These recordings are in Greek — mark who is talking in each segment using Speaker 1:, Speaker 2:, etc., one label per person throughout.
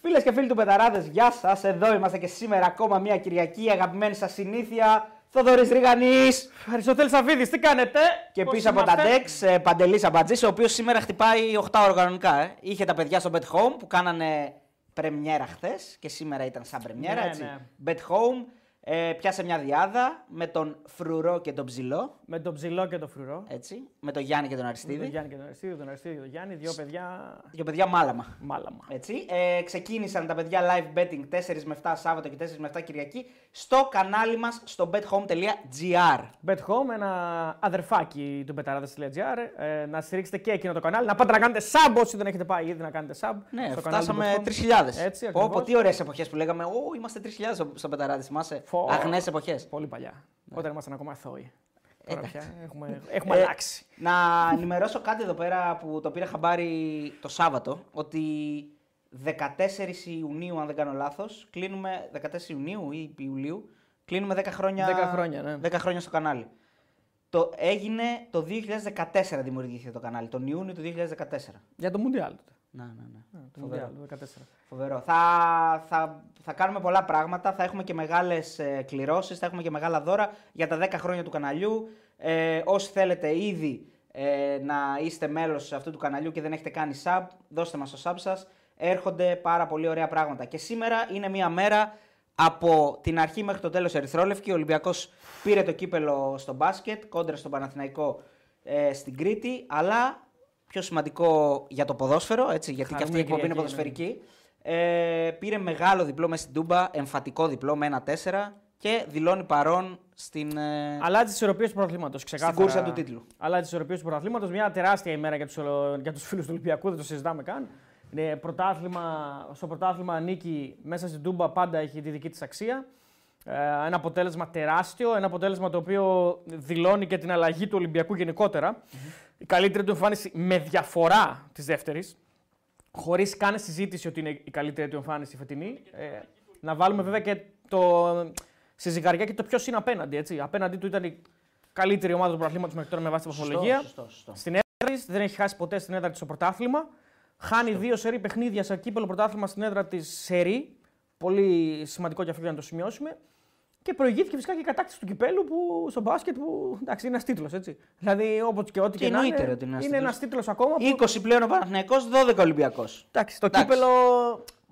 Speaker 1: Φίλες και φίλοι του Πεταράδες, γεια σας. Εδώ είμαστε και σήμερα ακόμα μια Κυριακή. Αγαπημένη σας συνήθεια. Θοδωρής Ρίγανης.
Speaker 2: Αριστοτέλης Σαββίδης, τι κάνετε;
Speaker 1: Και
Speaker 2: Πώς
Speaker 1: πίσω από τα
Speaker 2: είμαστε;
Speaker 1: Dex, ε, Παντελής Αμπατζής, ο οποίος σήμερα χτυπάει 8 ώρα κανονικά. Ε. Είχε τα παιδιά στο Bet Home που κάνανε πρεμιέρα χθες και σήμερα ήταν σαν πρεμιέρα.
Speaker 2: Ναι,
Speaker 1: έτσι.
Speaker 2: ναι.
Speaker 1: Bet Home. Ε, πιάσε μια διάδα με τον Φρουρό και τον Ψηλό.
Speaker 2: Με τον ψηλό και τον φρουρό.
Speaker 1: Έτσι, με τον Γιάννη και τον
Speaker 2: Με
Speaker 1: Αριστίδη.
Speaker 2: τον Γιάννη και τον Αριστίδη, τον Αριστίδη και τον Γιάννη, δύο παιδιά
Speaker 1: Δύο παιδιά μάλαμα.
Speaker 2: μάλαμα.
Speaker 1: Έτσι. Ε, ξεκίνησαν τα παιδιά live betting 4 με 7 Σάββατο και 4 με 7 Κυριακή στο κανάλι μας στο bethome.gr.
Speaker 2: Bet Home, ένα αδερφάκι του Πεταράδε.gr. Ε, να στηρίξετε και εκείνο το κανάλι. Να πάτε να κάνετε sub όσοι δεν έχετε πάει ήδη να κάνετε sub.
Speaker 1: Ναι,
Speaker 2: στο κανάλι του
Speaker 1: φτάσαμε
Speaker 2: Bet Home.
Speaker 1: 3.000.
Speaker 2: Έτσι,
Speaker 1: Πω, πω,
Speaker 2: ακριβώς.
Speaker 1: τι ωραίες εποχές που λέγαμε. Ω, είμαστε 3.000 στο- στο πεταράδι. Θυμάσαι.
Speaker 2: Φω.
Speaker 1: Αγνές εποχές.
Speaker 2: Πολύ παλιά. Όταν ήμασταν ακόμα αθώοι. Τώρα
Speaker 1: Εντάξει.
Speaker 2: πια έχουμε, έχουμε
Speaker 1: Ε,
Speaker 2: αλλάξει.
Speaker 1: Να ενημερώσω κάτι εδώ πέρα που το πήρε χαμπάρι το Σάββατο. Ότι 14 Ιουνίου, αν δεν κάνω λάθος, κλείνουμε. 14 Ιουνίου ή Ιουλίου, κλείνουμε 10 χρόνια.
Speaker 2: 10 χρόνια, ναι.
Speaker 1: 10 χρόνια στο κανάλι. Το έγινε το 2014 δημιουργήθηκε το κανάλι, τον Ιούνιο του 2014.
Speaker 2: Για το Μουντιάλ τότε.
Speaker 1: Να, ναι, ναι.
Speaker 2: Ναι, Το
Speaker 1: Φοβερό.
Speaker 2: Μουντιάλ, το 14.
Speaker 1: Φοβερό. Θα, θα, θα κάνουμε πολλά πράγματα. Θα έχουμε και μεγάλες ε, κληρώσεις, θα έχουμε και μεγάλα δώρα για τα 10 χρόνια του καναλιού. Ε, όσοι θέλετε ήδη ε, να είστε μέλος αυτού του καναλιού και δεν έχετε κάνει sub, δώστε μας το sub σας. Έρχονται πάρα πολύ ωραία πράγματα. Και σήμερα είναι μια μέρα από την αρχή μέχρι το τέλος ερυθρόλευκη. Ο Ολυμπιακός πήρε το κύπελο στο μπάσκετ, κόντρα στον Παναθηναϊκό ε, στην Κρήτη. Αλλά πιο σημαντικό για το ποδόσφαιρο, έτσι, γιατί και αυτή η
Speaker 2: Χαρούμενη
Speaker 1: εκπομπή είναι
Speaker 2: Κυριακή,
Speaker 1: ποδοσφαιρική. Ε, πήρε μεγάλο διπλό μέσα στην Τούμπα, εμφατικό διπλό με ένα 4 και δηλώνει παρόν στην. Ε,
Speaker 2: Αλλάζει τις ισορροπίες του πρωταθλήματος. Ξεκάθαρα.
Speaker 1: κούρσα του τίτλου.
Speaker 2: Αλλάζει τις ισορροπίες του πρωταθλήματος. Μια τεράστια ημέρα για τους για τους φίλους του Ολυμπιακού, δεν το συζητάμε καν. Είναι πρωτάθλημα, στο πρωτάθλημα νίκη μέσα στην Τούμπα πάντα έχει τη δική της αξία. Ε, ένα αποτέλεσμα τεράστιο, ένα αποτέλεσμα το οποίο δηλώνει και την αλλαγή του Ολυμπιακού γενικότερα. Η καλύτερη του εμφάνιση με διαφορά της δεύτερης. Χωρίς καν συζήτηση ότι είναι η καλύτερη του εμφάνιση φετινή. Ε, να βάλουμε βέβαια και το, στη ζυγαριά και το ποιος είναι απέναντι. Έτσι. Απέναντί του ήταν η καλύτερη ομάδα του πρωταθλήματος μέχρι τώρα με βάση τη βαθμολογία.
Speaker 1: Σωστό, σωστό.
Speaker 2: Στην έδρα της δεν έχει χάσει ποτέ στην έδρα της στο πρωτάθλημα. Χάνει δύο σερή παιχνίδια σε κύπελο πρωτάθλημα στην έδρα της σερή. Πολύ σημαντικό και αυτό για να το σημειώσουμε. Και προηγήθηκε φυσικά και η κατάκτηση του κυπέλου που, στο μπάσκετ που εντάξει, είναι ένας τίτλος. Δηλαδή, όπως και ό,τι
Speaker 1: Και
Speaker 2: και, να
Speaker 1: εννοείται
Speaker 2: είναι,
Speaker 1: ότι είναι ένας
Speaker 2: είναι ένας
Speaker 1: τίτλος.
Speaker 2: τίτλο ακόμα. Που,
Speaker 1: 20 πλέον ο Παναθηναϊκός, 12 Ολυμπιακός.
Speaker 2: εντάξει, το
Speaker 1: Εντάξει.
Speaker 2: κύπελο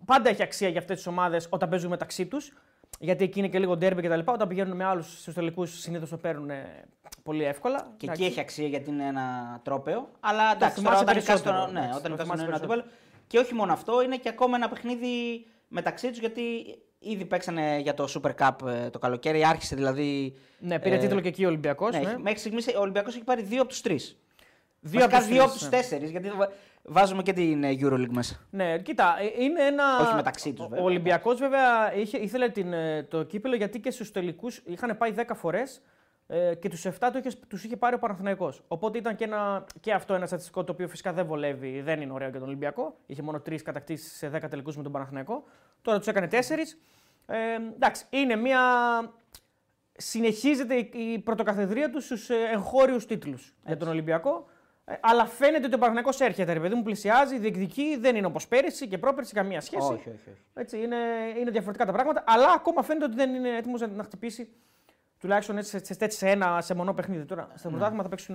Speaker 2: πάντα έχει αξία για αυτές τις ομάδες όταν παίζουν μεταξύ τους. Γιατί εκεί είναι και λίγο ντέρμπι κτλ. Όταν πηγαίνουν με άλλους στους τελικούς συνήθως το παίρνουν ε, πολύ εύκολα.
Speaker 1: Και
Speaker 2: Εντάξει.
Speaker 1: εκεί έχει αξία γιατί είναι ένα τρόπαιο. Αλλά εντάξει,
Speaker 2: θυμάσαι
Speaker 1: τώρα όταν νικάς
Speaker 2: περισσότερο,
Speaker 1: τον- ναι,
Speaker 2: εντάξει,
Speaker 1: όταν
Speaker 2: το
Speaker 1: νικάς τον
Speaker 2: θυμάσαι
Speaker 1: ένα τούπελ. Και όχι μόνο αυτό, είναι και ακόμα ένα παιχνίδι μεταξύ τους γιατί ήδη παίξανε για το Super Cup ε, το καλοκαίρι. Άρχισε δηλαδή.
Speaker 2: Ναι, πήρε
Speaker 1: ε,
Speaker 2: τίτλο και εκεί ο Ολυμπιακός.
Speaker 1: Ναι, έχει- Μέχρι στιγμής ο Ολυμπιακός έχει πάρει δύο από τους τρεις.
Speaker 2: Δύο
Speaker 1: Βασικά
Speaker 2: από τους
Speaker 1: δύο
Speaker 2: τρεις,
Speaker 1: από τους
Speaker 2: ναι.
Speaker 1: τέσσερις, γιατί βα- βάζουμε και την ε, Euroleague μέσα.
Speaker 2: Ναι, κοίτα, ε, είναι ένα.
Speaker 1: Όχι μεταξύ τους,
Speaker 2: Ο-
Speaker 1: βέβαια.
Speaker 2: Ο Ολυμπιακός βέβαια είχε, ήθελε την, ε, το κύπελο γιατί και στους τελικούς είχαν πάει 10 φορές ε, και τους 7 του είχε, τους είχε πάρει ο Παναθηναϊκός. Οπότε ήταν και, ένα, και αυτό ένα στατιστικό το οποίο φυσικά δεν βολεύει, δεν είναι ωραίο για τον Ολυμπιακό. Είχε μόνο 3 κατακτήσεις σε 10 τελικούς με τον Παναθηναϊκό. Τώρα τους έκανε 4. Ε, εντάξει, είναι μια. Συνεχίζεται η, η πρωτοκαθεδρία τους στους εγχώριους τίτλους για τον Ολυμπιακό. Ε, αλλά φαίνεται ότι ο Παναθηναϊκός έρχεται, ρε παιδί μου, πλησιάζει, διεκδικεί, δεν είναι όπως πέρυσι και πρόπερσι καμία σχέση.
Speaker 1: Όχι, όχι, όχι.
Speaker 2: Έτσι, είναι, είναι διαφορετικά τα πράγματα, αλλά ακόμα φαίνεται ότι δεν είναι έτοιμος να, να χτυπήσει τουλάχιστον έτσι, σε, σε, σε ένα σε μονό παιχνίδι. Τώρα στο πρωτάθλημα θα παίξουν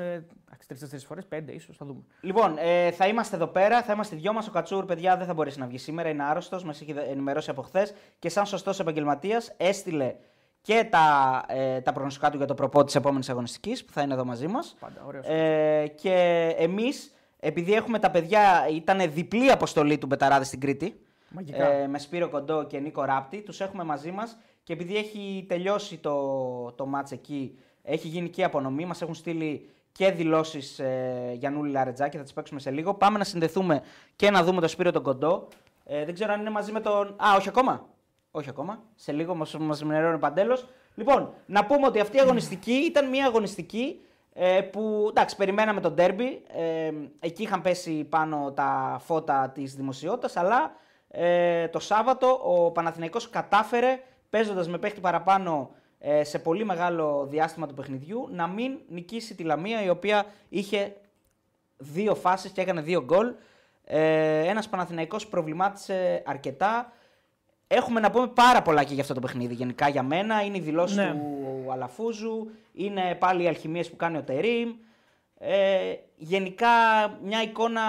Speaker 2: τρει-τέσσερι φορές, πέντε ίσως, θα δούμε.
Speaker 1: Λοιπόν, ε, θα είμαστε εδώ πέρα, θα είμαστε δυο μας. Ο Κατσούρ, παιδιά, δεν θα μπορέσει να βγει σήμερα, είναι άρρωστος, μας έχει ενημερώσει από χθες και σαν σωστός επαγγελματίας έστειλε και τα, ε, τα προγνωστικά του για το προπό της επόμενης αγωνιστικής που θα είναι εδώ μαζί μας.
Speaker 2: Πάντα, ωραίος.
Speaker 1: Ε, και εμείς, επειδή έχουμε τα παιδιά, ήταν διπλή αποστολή του Μπεταράδες στην Κρήτη.
Speaker 2: Μαγικά.
Speaker 1: Ε, με Σπύρο Κοντό και Νίκο Ράπτη. Τους έχουμε μαζί μας και επειδή έχει τελειώσει το, το μάτς εκεί, έχει γίνει και η απονομή. Μας έχουν στείλει και δηλώσεις ε, Γιαννούλη Λαρετζάκη, θα τις παίξουμε σε λίγο. Πάμε να συνδεθούμε και να δούμε τον Σπύρο τον Κοντό. Ε, δεν ξέρω αν είναι μαζί με τον. Α, όχι ακόμα. Όχι ακόμα. Σε λίγο μας μας ενημερώνει ο Παντέλος. Λοιπόν, να πούμε ότι αυτή η αγωνιστική ήταν μια αγωνιστική ε, που εντάξει, περιμέναμε τον ντέρμπι. Ε, εκεί είχαν πέσει πάνω τα φώτα της δημοσιότητας, αλλά ε, το Σάββατο ο Παναθηναϊκός κατάφερε παίζοντας με παίχτη παραπάνω ε, σε πολύ μεγάλο διάστημα του παιχνιδιού να μην νικήσει τη Λαμία η οποία είχε δύο φάσεις και έκανε δύο γκολ. Ε, Ένας Παναθηναϊκός προβλημάτισε αρκετά. Έχουμε να πούμε πάρα πολλά και για αυτό το παιχνίδι. Γενικά για μένα είναι η δηλώση
Speaker 2: Ναι.
Speaker 1: του Αλαφούζου, είναι πάλι οι αλχημίες που κάνει ο Τερίμ. Ε, γενικά μια εικόνα,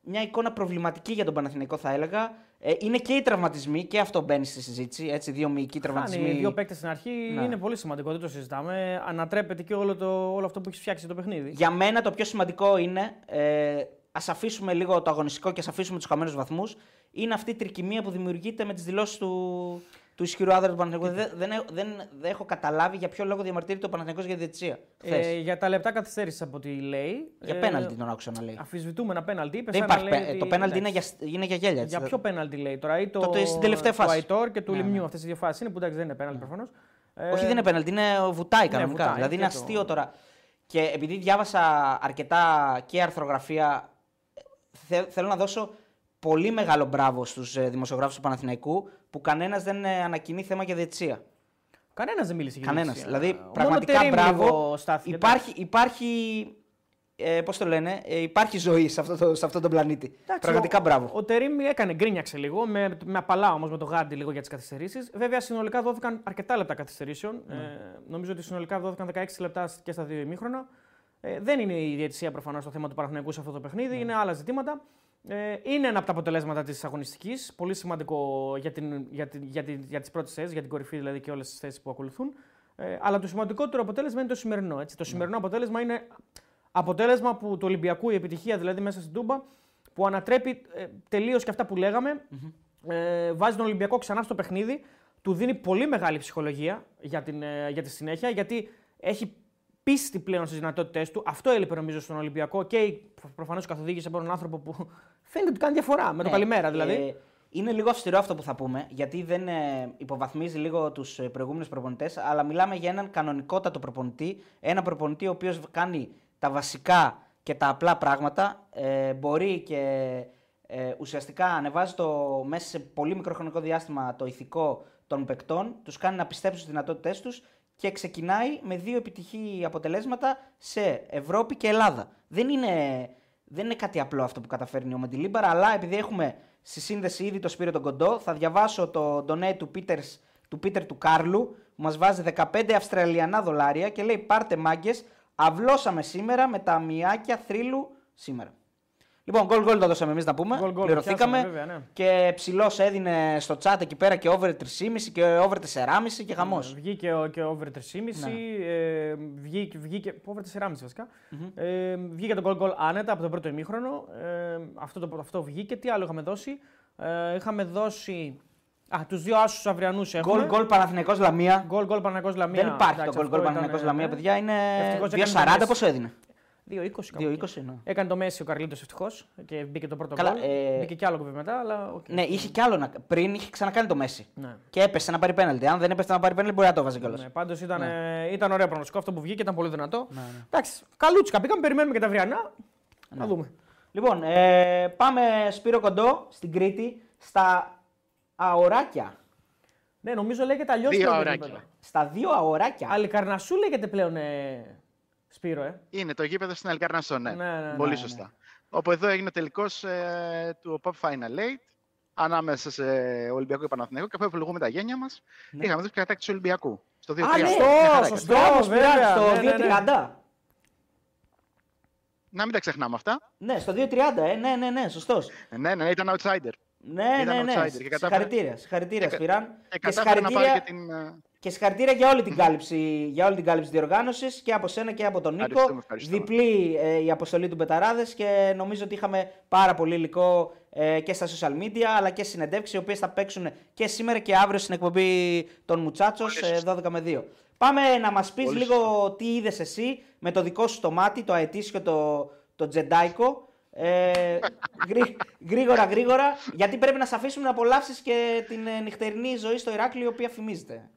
Speaker 1: μια εικόνα προβληματική για τον Παναθηναϊκό θα έλεγα. Ε, είναι και οι τραυματισμοί και αυτό μπαίνει στη συζήτηση. Έτσι, δύο μυϊκοί τραυματισμοί.
Speaker 2: Χάνει δύο παίκτες στην αρχή
Speaker 1: Ναι.
Speaker 2: είναι πολύ σημαντικό, δεν το συζητάμε. Ανατρέπεται και όλο, το, όλο αυτό που έχεις φτιάξει το παιχνίδι.
Speaker 1: Για μένα το πιο σημαντικό είναι, ε, ας αφήσουμε λίγο το αγωνιστικό και ας αφήσουμε τους χαμένους βαθμούς, είναι αυτή η τρικυμία που δημιουργείται με τις δηλώσεις του, του ισχυρού άδρας του Παναθηναϊκού. Δεν, δεν, έχω- δεν, δεν έχω καταλάβει για ποιο λόγο διαμαρτύρεται ο Παναθηναϊκός για διαιτησία. χθες.
Speaker 2: Ε, για τα λεπτά καθυστέρησης από ό,τι λέει.
Speaker 1: για
Speaker 2: ε,
Speaker 1: πέναλτι τον άκουσα να λέει.
Speaker 2: Αφισβητούμενα πέναλτι. Είπες
Speaker 1: Δεν
Speaker 2: σαν να
Speaker 1: υπάρχει,
Speaker 2: λέει
Speaker 1: πέ-
Speaker 2: ότι-
Speaker 1: το πέναλτι είναι
Speaker 2: εντάξει.
Speaker 1: για, είναι για γέλια. έτσι.
Speaker 2: Για ποιο πέναλτι λέει τώρα, ή το,
Speaker 1: Το- το- στην τελευταία φάση.
Speaker 2: του Αϊτόρ και του
Speaker 1: Ναι,
Speaker 2: Λιμνιού.
Speaker 1: ναι.
Speaker 2: Αυτές οι δύο φάσεις είναι που εντάξει δεν είναι πέναλτι προφανώς.
Speaker 1: Όχι, δεν είναι πέναλτι, είναι βουτάει κανονικά.
Speaker 2: βουτάει
Speaker 1: δηλαδή είναι
Speaker 2: και το-
Speaker 1: αστείο τώρα. Και επειδή διάβασα αρκετά και αρθρογραφία, θε- θέλω να δώσω πολύ μεγάλο μπράβο στους δημοσιογράφους του Παναθηναϊκού που κανένας δεν ε, ανακοινεί θέμα για διαιτησία.
Speaker 2: Κανένας δεν μίλησε για
Speaker 1: Κανένας.
Speaker 2: διαιτησία.
Speaker 1: Δηλαδή,
Speaker 2: Μόνο
Speaker 1: πραγματικά
Speaker 2: Τερίμ
Speaker 1: μπράβο.
Speaker 2: λίγο στάθηκε,
Speaker 1: Υπάρχει, υπάρχει, ε, πώς το λένε, ε, υπάρχει ζωή σε αυτό, το, σε αυτό τον πλανήτη.
Speaker 2: Εντάξει,
Speaker 1: πραγματικά
Speaker 2: ο,
Speaker 1: μπράβο.
Speaker 2: Ο Τερήμ έκανε, γκρίνιαξε λίγο, με, με απαλά όμως με το γάντι λίγο για τις καθυστερήσεις. Βέβαια, συνολικά δόθηκαν αρκετά λεπτά καθυστερήσεων.
Speaker 1: Ναι.
Speaker 2: Ε, νομίζω ότι συνολικά δόθηκαν 16 λεπτά και στα δύο ημίχρονα. Ε, δεν είναι η διαιτησία προφανώς το θέμα του Παναθηναϊκού σε αυτό το παιχνίδι,
Speaker 1: Ναι.
Speaker 2: είναι άλλα ζητήματα. Ε, είναι ένα από τα αποτελέσματα της αγωνιστικής. Πολύ σημαντικό για, την, για, την, για, την, για τις πρώτες θέσεις, για την κορυφή δηλαδή και όλες τις θέσεις που ακολουθούν. Ε, αλλά το σημαντικότερο αποτέλεσμα είναι το σημερινό. Έτσι.
Speaker 1: Ναι.
Speaker 2: Το σημερινό αποτέλεσμα είναι αποτέλεσμα που του Ολυμπιακού η επιτυχία δηλαδή μέσα στην Τούμπα που ανατρέπει ε, τελείως και αυτά που λεγαμε Ε, βάζει τον Ολυμπιακό ξανά στο παιχνίδι. Του δίνει πολύ μεγάλη ψυχολογία για, την, ε, για τη συνέχεια γιατί έχει πίστη πλέον στις δυνατότητές του. Αυτό έλειπε νομίζω στον Ολυμπιακό και προφανώς καθοδήγησε από έναν άνθρωπο που φαίνεται ότι κάνει διαφορά με το
Speaker 1: Ναι,
Speaker 2: καλημέρα δηλαδή.
Speaker 1: ε, είναι λίγο αυστηρό αυτό που θα πούμε, γιατί δεν ε, υποβαθμίζει λίγο τους προηγούμενους προπονητές, αλλά μιλάμε για έναν κανονικότατο προπονητή. Ένα προπονητή ο οποίος κάνει τα βασικά και τα απλά πράγματα. Ε, μπορεί και ε, ουσιαστικά ανεβάζει το, μέσα σε πολύ μικρό χρονικό διάστημα το ηθικό των παικτών, τους κάνει να πιστέψουν στις δυνατότητές τους και ξεκινάει με δύο επιτυχή αποτελέσματα σε Ευρώπη και Ελλάδα. Δεν είναι, δεν είναι κάτι απλό αυτό που καταφέρνει ο Μεντιλίμπαρα, αλλά επειδή έχουμε στη σύνδεση ήδη το Σπύριο τον Κοντό, θα διαβάσω το donate του, Peters, του Πίτερ του Κάρλου, που μας βάζει 15 Αυστραλιανά δολάρια και λέει πάρτε μάγκες, αυλώσαμε σήμερα με τα μοιάκια θρύλου σήμερα. Λοιπόν, γκολ γκολ το δώσαμε εμείς να πούμε.
Speaker 2: Γκολ γκολ,
Speaker 1: Πληρωθήκαμε.
Speaker 2: πιάσαμε, βέβαια, ναι.
Speaker 1: Και ψηλός έδινε στο chat εκεί πέρα και over 3,5 και over 4,5 και χαμός.
Speaker 2: Βγήκε ο- και over 3,5.
Speaker 1: Ναι.
Speaker 2: Ε, βγήκε, βγήκε. Over 4,5 βασικά Ε, βγήκε το γκολ γκολ άνετα από το πρώτο ημίχρονο. Ε, αυτό, το, αυτό βγήκε. Τι άλλο είχαμε δώσει; Ε, είχαμε δώσει. Α, τους δύο άσους αυριανούς έχουμε.
Speaker 1: Γκολ γκολ Παναθηναϊκός Λαμία.
Speaker 2: Γκολ γκολ Παναγό Λαμία.
Speaker 1: Δεν υπάρχει
Speaker 2: Εντάξει,
Speaker 1: το γκολ γκολ
Speaker 2: αυτό
Speaker 1: Παναθηναϊκός
Speaker 2: ήταν,
Speaker 1: Λαμία,
Speaker 2: ναι.
Speaker 1: παιδιά. Είναι
Speaker 2: Ευτυχώς έκανε
Speaker 1: 2,40
Speaker 2: το
Speaker 1: πόσο έδινε;
Speaker 2: 2-20 κάπου
Speaker 1: 2,20
Speaker 2: εκεί.
Speaker 1: ναι.
Speaker 2: Έκανε το Μέσι ο Καρλίτος ευτυχώς και μπήκε το πρώτο
Speaker 1: Καλά,
Speaker 2: γκολ.
Speaker 1: ε,
Speaker 2: Μπήκε κι άλλο γκολ μετά, αλλά. οκ.
Speaker 1: Ναι, είχε κι άλλο να... πριν, είχε ξανακάνει το Μέση.
Speaker 2: Ναι.
Speaker 1: Και έπεσε να πάρει πέναλτι. Αν δεν έπεσε να πάρει πέναλτι, μπορεί να το βάζει κιόλας.
Speaker 2: Ναι, Πάντως ήταν, ε, ήταν ωραίο προγνωστικό αυτό που βγήκε, ήταν πολύ δυνατό.
Speaker 1: Ναι, ναι.
Speaker 2: Εντάξει, καλούτσικα πήγαμε, περιμένουμε και τα αυριανά. Να δούμε.
Speaker 1: Λοιπόν, ε, πάμε Σπύρο Κοντό στην Κρήτη στα αοράκια.
Speaker 2: Ναι, νομίζω λέγεται αλλιώς
Speaker 3: Δύο
Speaker 2: το
Speaker 3: ωράκια.
Speaker 2: γήπεδο.
Speaker 1: Στα δύο αοράκια.
Speaker 2: Αλικαρνασού λέγεται πλέον ε, Σπύρο, ε.
Speaker 3: Είναι το γήπεδο στην Αλκαρνασό, ναι.
Speaker 2: Ναι, ναι, ναι,
Speaker 3: Πολύ
Speaker 1: ναι,
Speaker 3: σωστά. Όπου εδώ έγινε τελικός ε, του Pop Final 8 ανάμεσα σε Ολυμπιακό και Παναθηναϊκό και αφού επιλογούμε τα γένια μας,
Speaker 1: Ναι.
Speaker 3: είχαμε δώσει κατάκτηση του Ολυμπιακού. Στο 2-3.
Speaker 1: Α, ναι,
Speaker 3: Μια
Speaker 2: σωστό,
Speaker 3: χαρά
Speaker 2: σωστό.
Speaker 3: έκανε.
Speaker 1: Μπράβο, Σπυράκη,
Speaker 2: βέβαια,
Speaker 1: στο
Speaker 2: ναι, ναι,
Speaker 1: 2.30.
Speaker 3: Να μην τα ξεχνάμε αυτά.
Speaker 1: Ναι, στο 2.30, ε, ναι, ναι, ναι, σωστός.
Speaker 3: Ε, Ναι, ναι, ήταν outsider.
Speaker 1: Ναι,
Speaker 3: Ήταν
Speaker 1: ναι, ναι.
Speaker 3: outsider και κατάφερε-
Speaker 1: Συγχαρητήρια, συγχαρητήρια,
Speaker 3: και-
Speaker 1: Σπυράν.
Speaker 3: Και
Speaker 1: Και
Speaker 3: κατάφερε να πάρει
Speaker 1: συγχαρητήρια,
Speaker 3: και την. Ε,
Speaker 1: και συγχαρητήρια για όλη την κάλυψη, για όλη την κάλυψη διοργάνωσης και από σένα και από τον Νίκο.
Speaker 3: Ευχαριστούμε, ευχαριστούμε.
Speaker 1: Διπλή ε, η αποστολή του Μπεταράδες και νομίζω ότι είχαμε πάρα πολύ υλικό ε, και στα social media αλλά και συνεντεύξεις οι οποίες θα παίξουν και σήμερα και αύριο στην εκπομπή των Μουτσάτσος
Speaker 3: Πολύ
Speaker 1: ε,
Speaker 3: σωστά.
Speaker 1: 12 με 2. Πάμε να μας πεις
Speaker 3: Πολύ
Speaker 1: λίγο τι είδες εσύ με το δικό σου το μάτι, το αετήσιο, το, το τζεντάικο. Ε, γρή- γρήγορα, γρήγορα, γιατί πρέπει να σε αφήσουμε να απολαύσεις και την ε, νυχτερινή ζωή στο Ηράκλειο, η οποία φημίζεται.